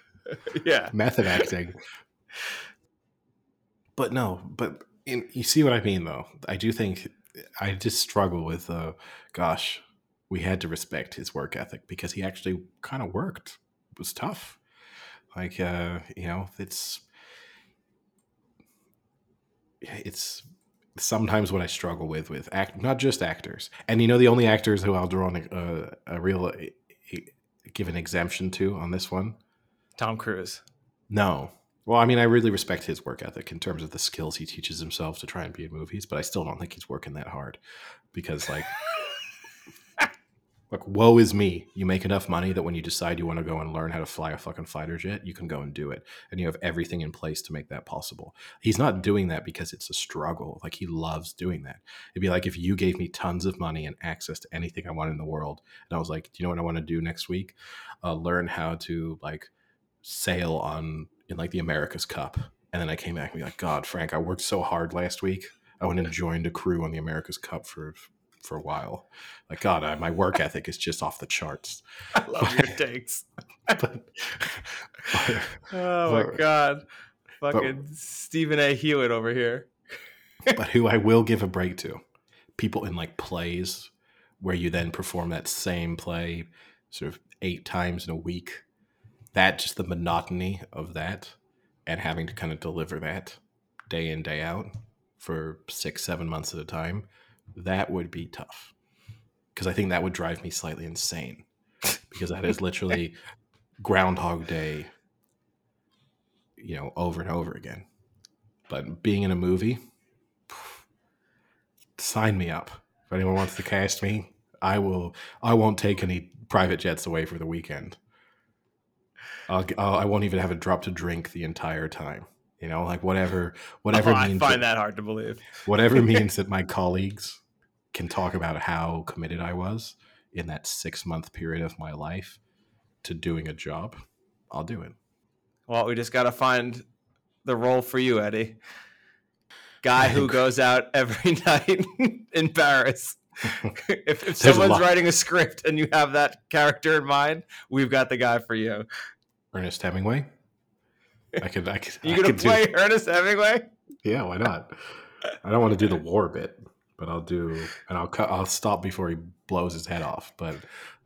yeah. Method acting. But no, but in, you see what I mean though. I do think I just struggle with uh gosh, we had to respect his work ethic because he actually kind of worked. It was tough. Like uh, you know, it's it's sometimes what I struggle with with act not just actors. And you know the only actors who I'll draw an, uh, a real uh, give an exemption to on this one Tom Cruise. no. Well, I mean, I really respect his work ethic in terms of the skills he teaches himself to try and be in movies, but I still don't think he's working that hard because, like, look, woe is me. You make enough money that when you decide you want to go and learn how to fly a fucking fighter jet, you can go and do it. And you have everything in place to make that possible. He's not doing that because it's a struggle. Like, he loves doing that. It'd be like if you gave me tons of money and access to anything I want in the world. And I was like, do you know what I want to do next week? Uh, learn how to, like, sail on in like the America's Cup. And then I came back and be like, God, Frank, I worked so hard last week. I went and joined a crew on the America's Cup for for a while. Like, God, I, my work ethic is just off the charts. I love your takes. But, Oh my But- god. Fucking Stephen A. Hewitt over here. but who I will give a break to, people in like plays where you then perform that same play sort of eight times in a week. That just the monotony of that and having to kind of deliver that day in, day out for six, seven months at a time, that would be tough. Because I think that would drive me slightly insane. Because that is literally Groundhog Day, you know, over and over again. But being in a movie, sign me up. If anyone wants to cast me, I will. I won't take any private jets away for the weekend. I'll, I'll, I won't even have a drop to drink the entire time. You know, like whatever, oh, whatever Oh, I means. find that, that hard to believe. whatever means that my colleagues can talk about how committed I was in that six month period of my life to doing a job. I'll do it. Well, we just got to find the role for you, Eddie. Guy who goes out every night in Paris. if if someone's lot. writing a script and you have that character in mind, we've got the guy for you. Ernest Hemingway. I could. I could. You I gonna could do- play Ernest Hemingway? Yeah, why not? I don't want to do the war bit, but I'll do, and I'll cut. I'll stop before he blows his head off. But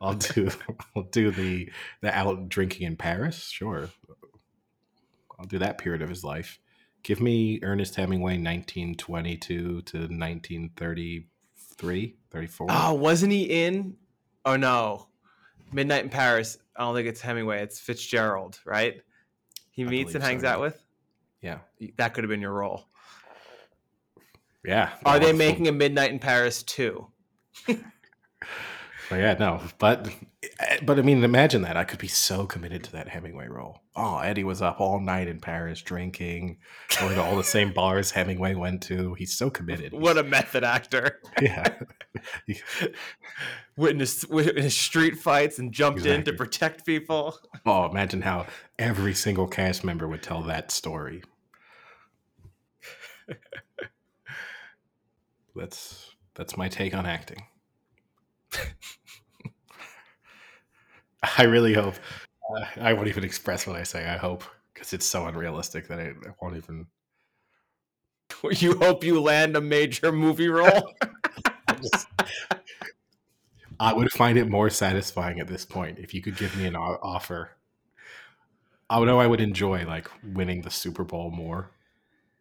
I'll do. I'll do the the out drinking in Paris. Sure, I'll do that period of his life. Give me Ernest Hemingway, nineteen twenty two to nineteen thirty three, thirty four. Oh, wasn't he in? Oh no, Midnight in Paris. I don't think it's Hemingway. It's Fitzgerald, right? He I meets and believe so, hangs yeah. out with. Yeah, That could have been your role. yeah. Are they making a Midnight in Paris too? But yeah, no, but but I mean, imagine that I could be so committed to that Hemingway role. Oh, Eddie was up all night in Paris drinking, going to all the same bars Hemingway went to. He's so committed. What a method actor! yeah, Witnessed, witnessed street fights and jumped in to protect people. oh, imagine how every single cast member would tell that story. That's that's my take on acting. I really hope. Uh, I won't even express what I say. I hope because it's so unrealistic that I, I won't even. You hope you land a major movie role. I would find it more satisfying at this point if you could give me an offer. I would know I would enjoy like winning the Super Bowl more,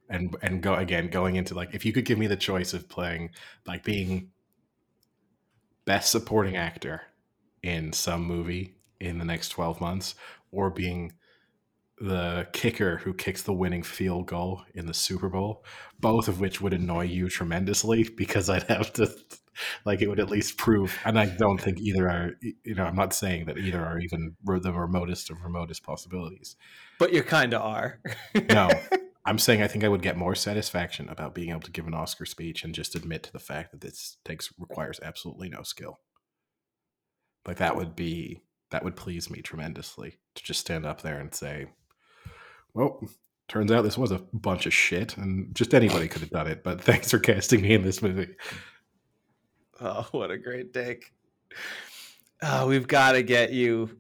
and and go again going into like if you could give me the choice of playing like being best supporting actor in some movie in the next twelve months, or being the kicker who kicks the winning field goal in the Super Bowl, both of which would annoy you tremendously because I'd have to like it would at least prove and I don't think either are you know, I'm not saying that either are even the remotest of remotest possibilities. but you kind of are. No. I'm saying I think I would get more satisfaction about being able to give an Oscar speech and just admit to the fact that this takes requires absolutely no skill. Like that would be that would please me tremendously to just stand up there and say, "Well, turns out this was a bunch of shit, and just anybody could have done it." But thanks for casting me in this movie. Oh, what a great take. Oh, we've got to get you.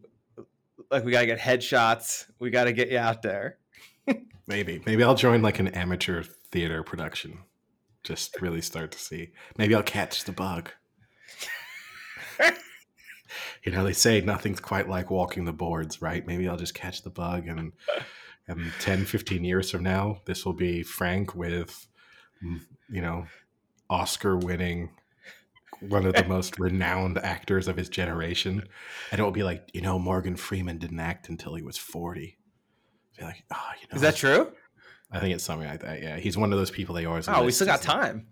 Like, we got to get headshots. We got to get you out there. Maybe, maybe I'll join like an amateur theater production. Just really start to see. Maybe I'll catch the bug. you know, they say nothing's quite like walking the boards, right? Maybe I'll just catch the bug and and 10, 15 years from now, this will be Frank with, mm, you know, Oscar winning, one of the most renowned actors of his generation. And it will be like, you know, Morgan Freeman didn't act until he was 40. Be like, oh, you know, Is that true? I think it's something like that. Yeah, he's one of those people they always. Oh, we still got as, like, time.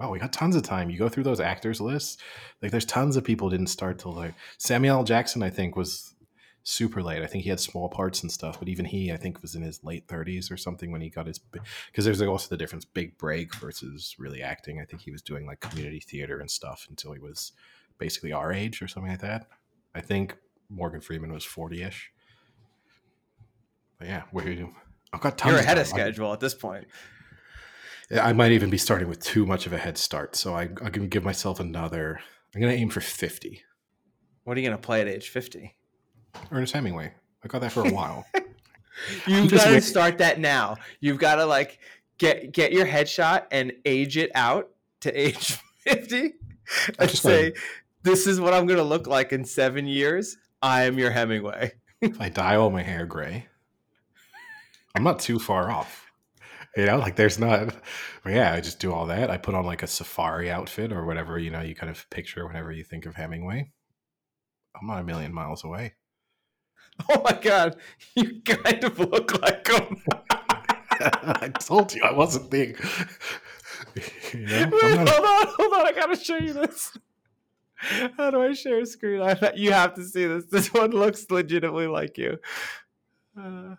Oh, we got tons of time. You go through those actors lists, like there's tons of people didn't start till like Samuel L. Jackson. I think was super late. I think he had small parts and stuff, but even he, I think, was in his late 30s or something when he got his. Because there's also the difference, big break versus really acting. I think he was doing like community theater and stuff until he was basically our age or something like that. I think Morgan Freeman was 40ish. But yeah, we. I've got tons You're ahead of. I- schedule at this point. I might even be starting with too much of a head start. So I, I'm going to give myself another. I'm going to aim for 50. What are you going to play at age 50? Ernest Hemingway. I got that for a while. You've got to start that now. You've got to like get get your headshot and age it out to age 50 and just say, like- this is what I'm going to look like in seven years. I am your Hemingway. if I dye all my hair gray, I'm not too far off. You know, like there's not. But yeah, I just do all that. I put on like a safari outfit or whatever, you know, you kind of picture whenever you think of Hemingway. I'm not a million miles away. Oh my God. You kind of look like him. I told you I wasn't being. You know, Wait, not- hold on, hold on. I gotta show you this. How do I share a screen? I you have to see this. This one looks legitimately like you. Uh,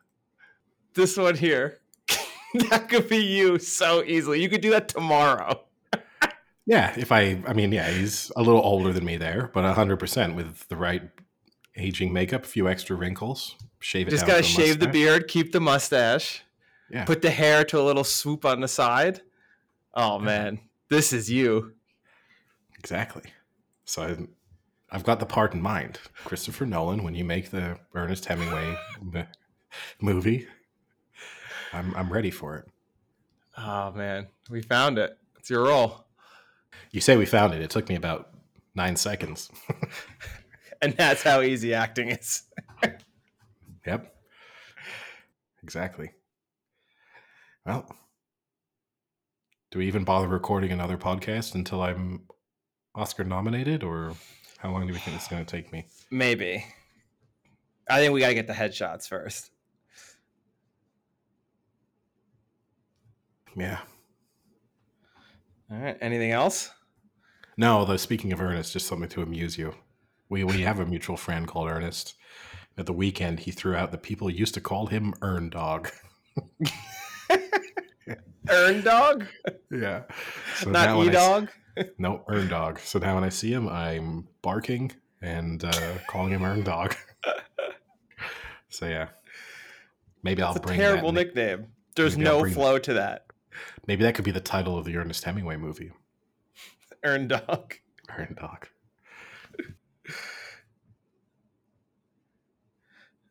this one here. that could be you so easily. You could do that tomorrow. yeah, if I, I mean, yeah, he's a little older than me there, but hundred percent with the right aging makeup, a few extra wrinkles, shave it. Just gotta shave the beard, keep the mustache, Yeah, put the hair to a little swoop on the side. Oh man, this is you. exactly. So I, I've got the part in mind, Christopher Nolan. When you make the Ernest Hemingway movie, I'm I'm ready for it. Oh man, we found it. It's your role. You say we found it. It took me about nine seconds. And that's how easy acting is. Yep. Exactly. Well, do we even bother recording another podcast until I'm Oscar nominated, or how long do we think it's going to take me? Maybe. I think we gotta get the headshots first. Yeah. All right. Anything else? No, though, speaking of Ernest, just something to amuse you. We, we have a mutual friend called Ernest. At the weekend, he threw out that people used to call him Earn Dog. Earn dog, Yeah. So not e dog. No, Earn Dog. So now when I see him, I'm barking and uh, calling him Earn Dog. so yeah, maybe I'll It's a bring terrible nickname. There's Maybe no bring- flow to that. Maybe that could be the title of the Ernest Hemingway movie. Earn dog. Earn Dog.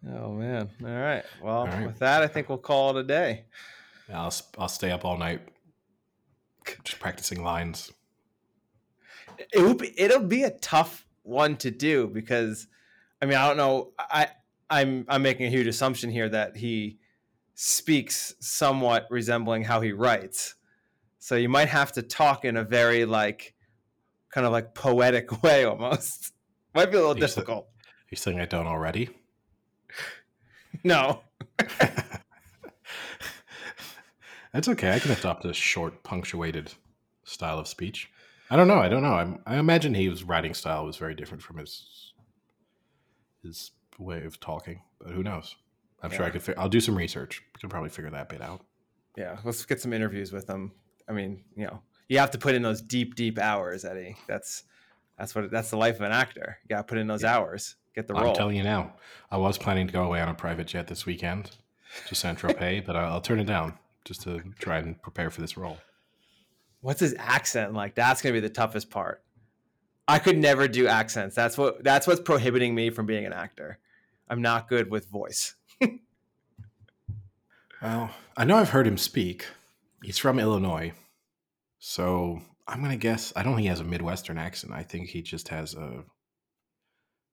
Oh man. All right. Well, All right. with that, I think we'll call it a day. Yeah, I'll I'll stay up all night just practicing lines. It will be. It'll be a tough one to do because, I mean, I don't know. I I'm I'm making a huge assumption here that he speaks somewhat resembling how he writes. So you might have to talk in a very like, kind of like poetic way almost. Might be a little said- difficult. You're saying I don't already? No. That's okay. I can adopt a short, punctuated style of speech. I don't know. I don't know. I'm, I imagine his writing style was very different from his his way of talking, but who knows? I'm sure I could. Fi- I'll do some research. We can probably figure that bit out. Yeah, let's get some interviews with them. I mean, you know, you have to put in those deep, deep hours, Eddie. That's that's what that's the life of an actor. You got to put in those hours, get the role. I'm telling you now. I was planning to go away on a private jet this weekend to Saint Tropez, but I'll, I'll turn it down just to try and prepare for this role. What's his accent like? That's gonna be the toughest part. I could never do accents. That's what that's what's prohibiting me from being an actor. I'm not good with voice. Well, I know I've heard him speak. He's from Illinois. So I'm going to guess. I don't think he has a Midwestern accent. I think he just has a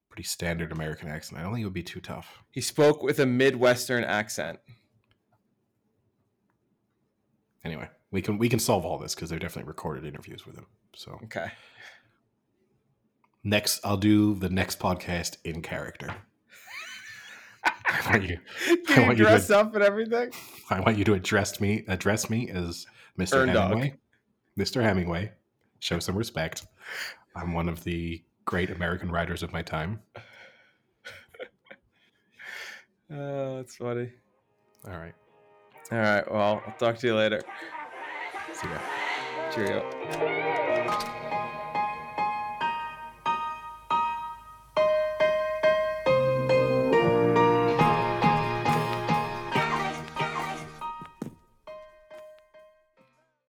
pretty standard American accent. I don't think it would be too tough. He spoke with a Midwestern accent. Anyway, we can we can solve all this because they're definitely recorded interviews with him. So Okay. next, I'll do the next podcast in character. I want you. I Can you want you to- up and everything? I want you to address me address me as Mr. Earn dog. Hemingway. Mr. Hemingway. Show some respect. I'm one of the great American writers of my time. Oh, that's funny. All right. All right. Well, I'll talk to you later. See ya. Cheerio.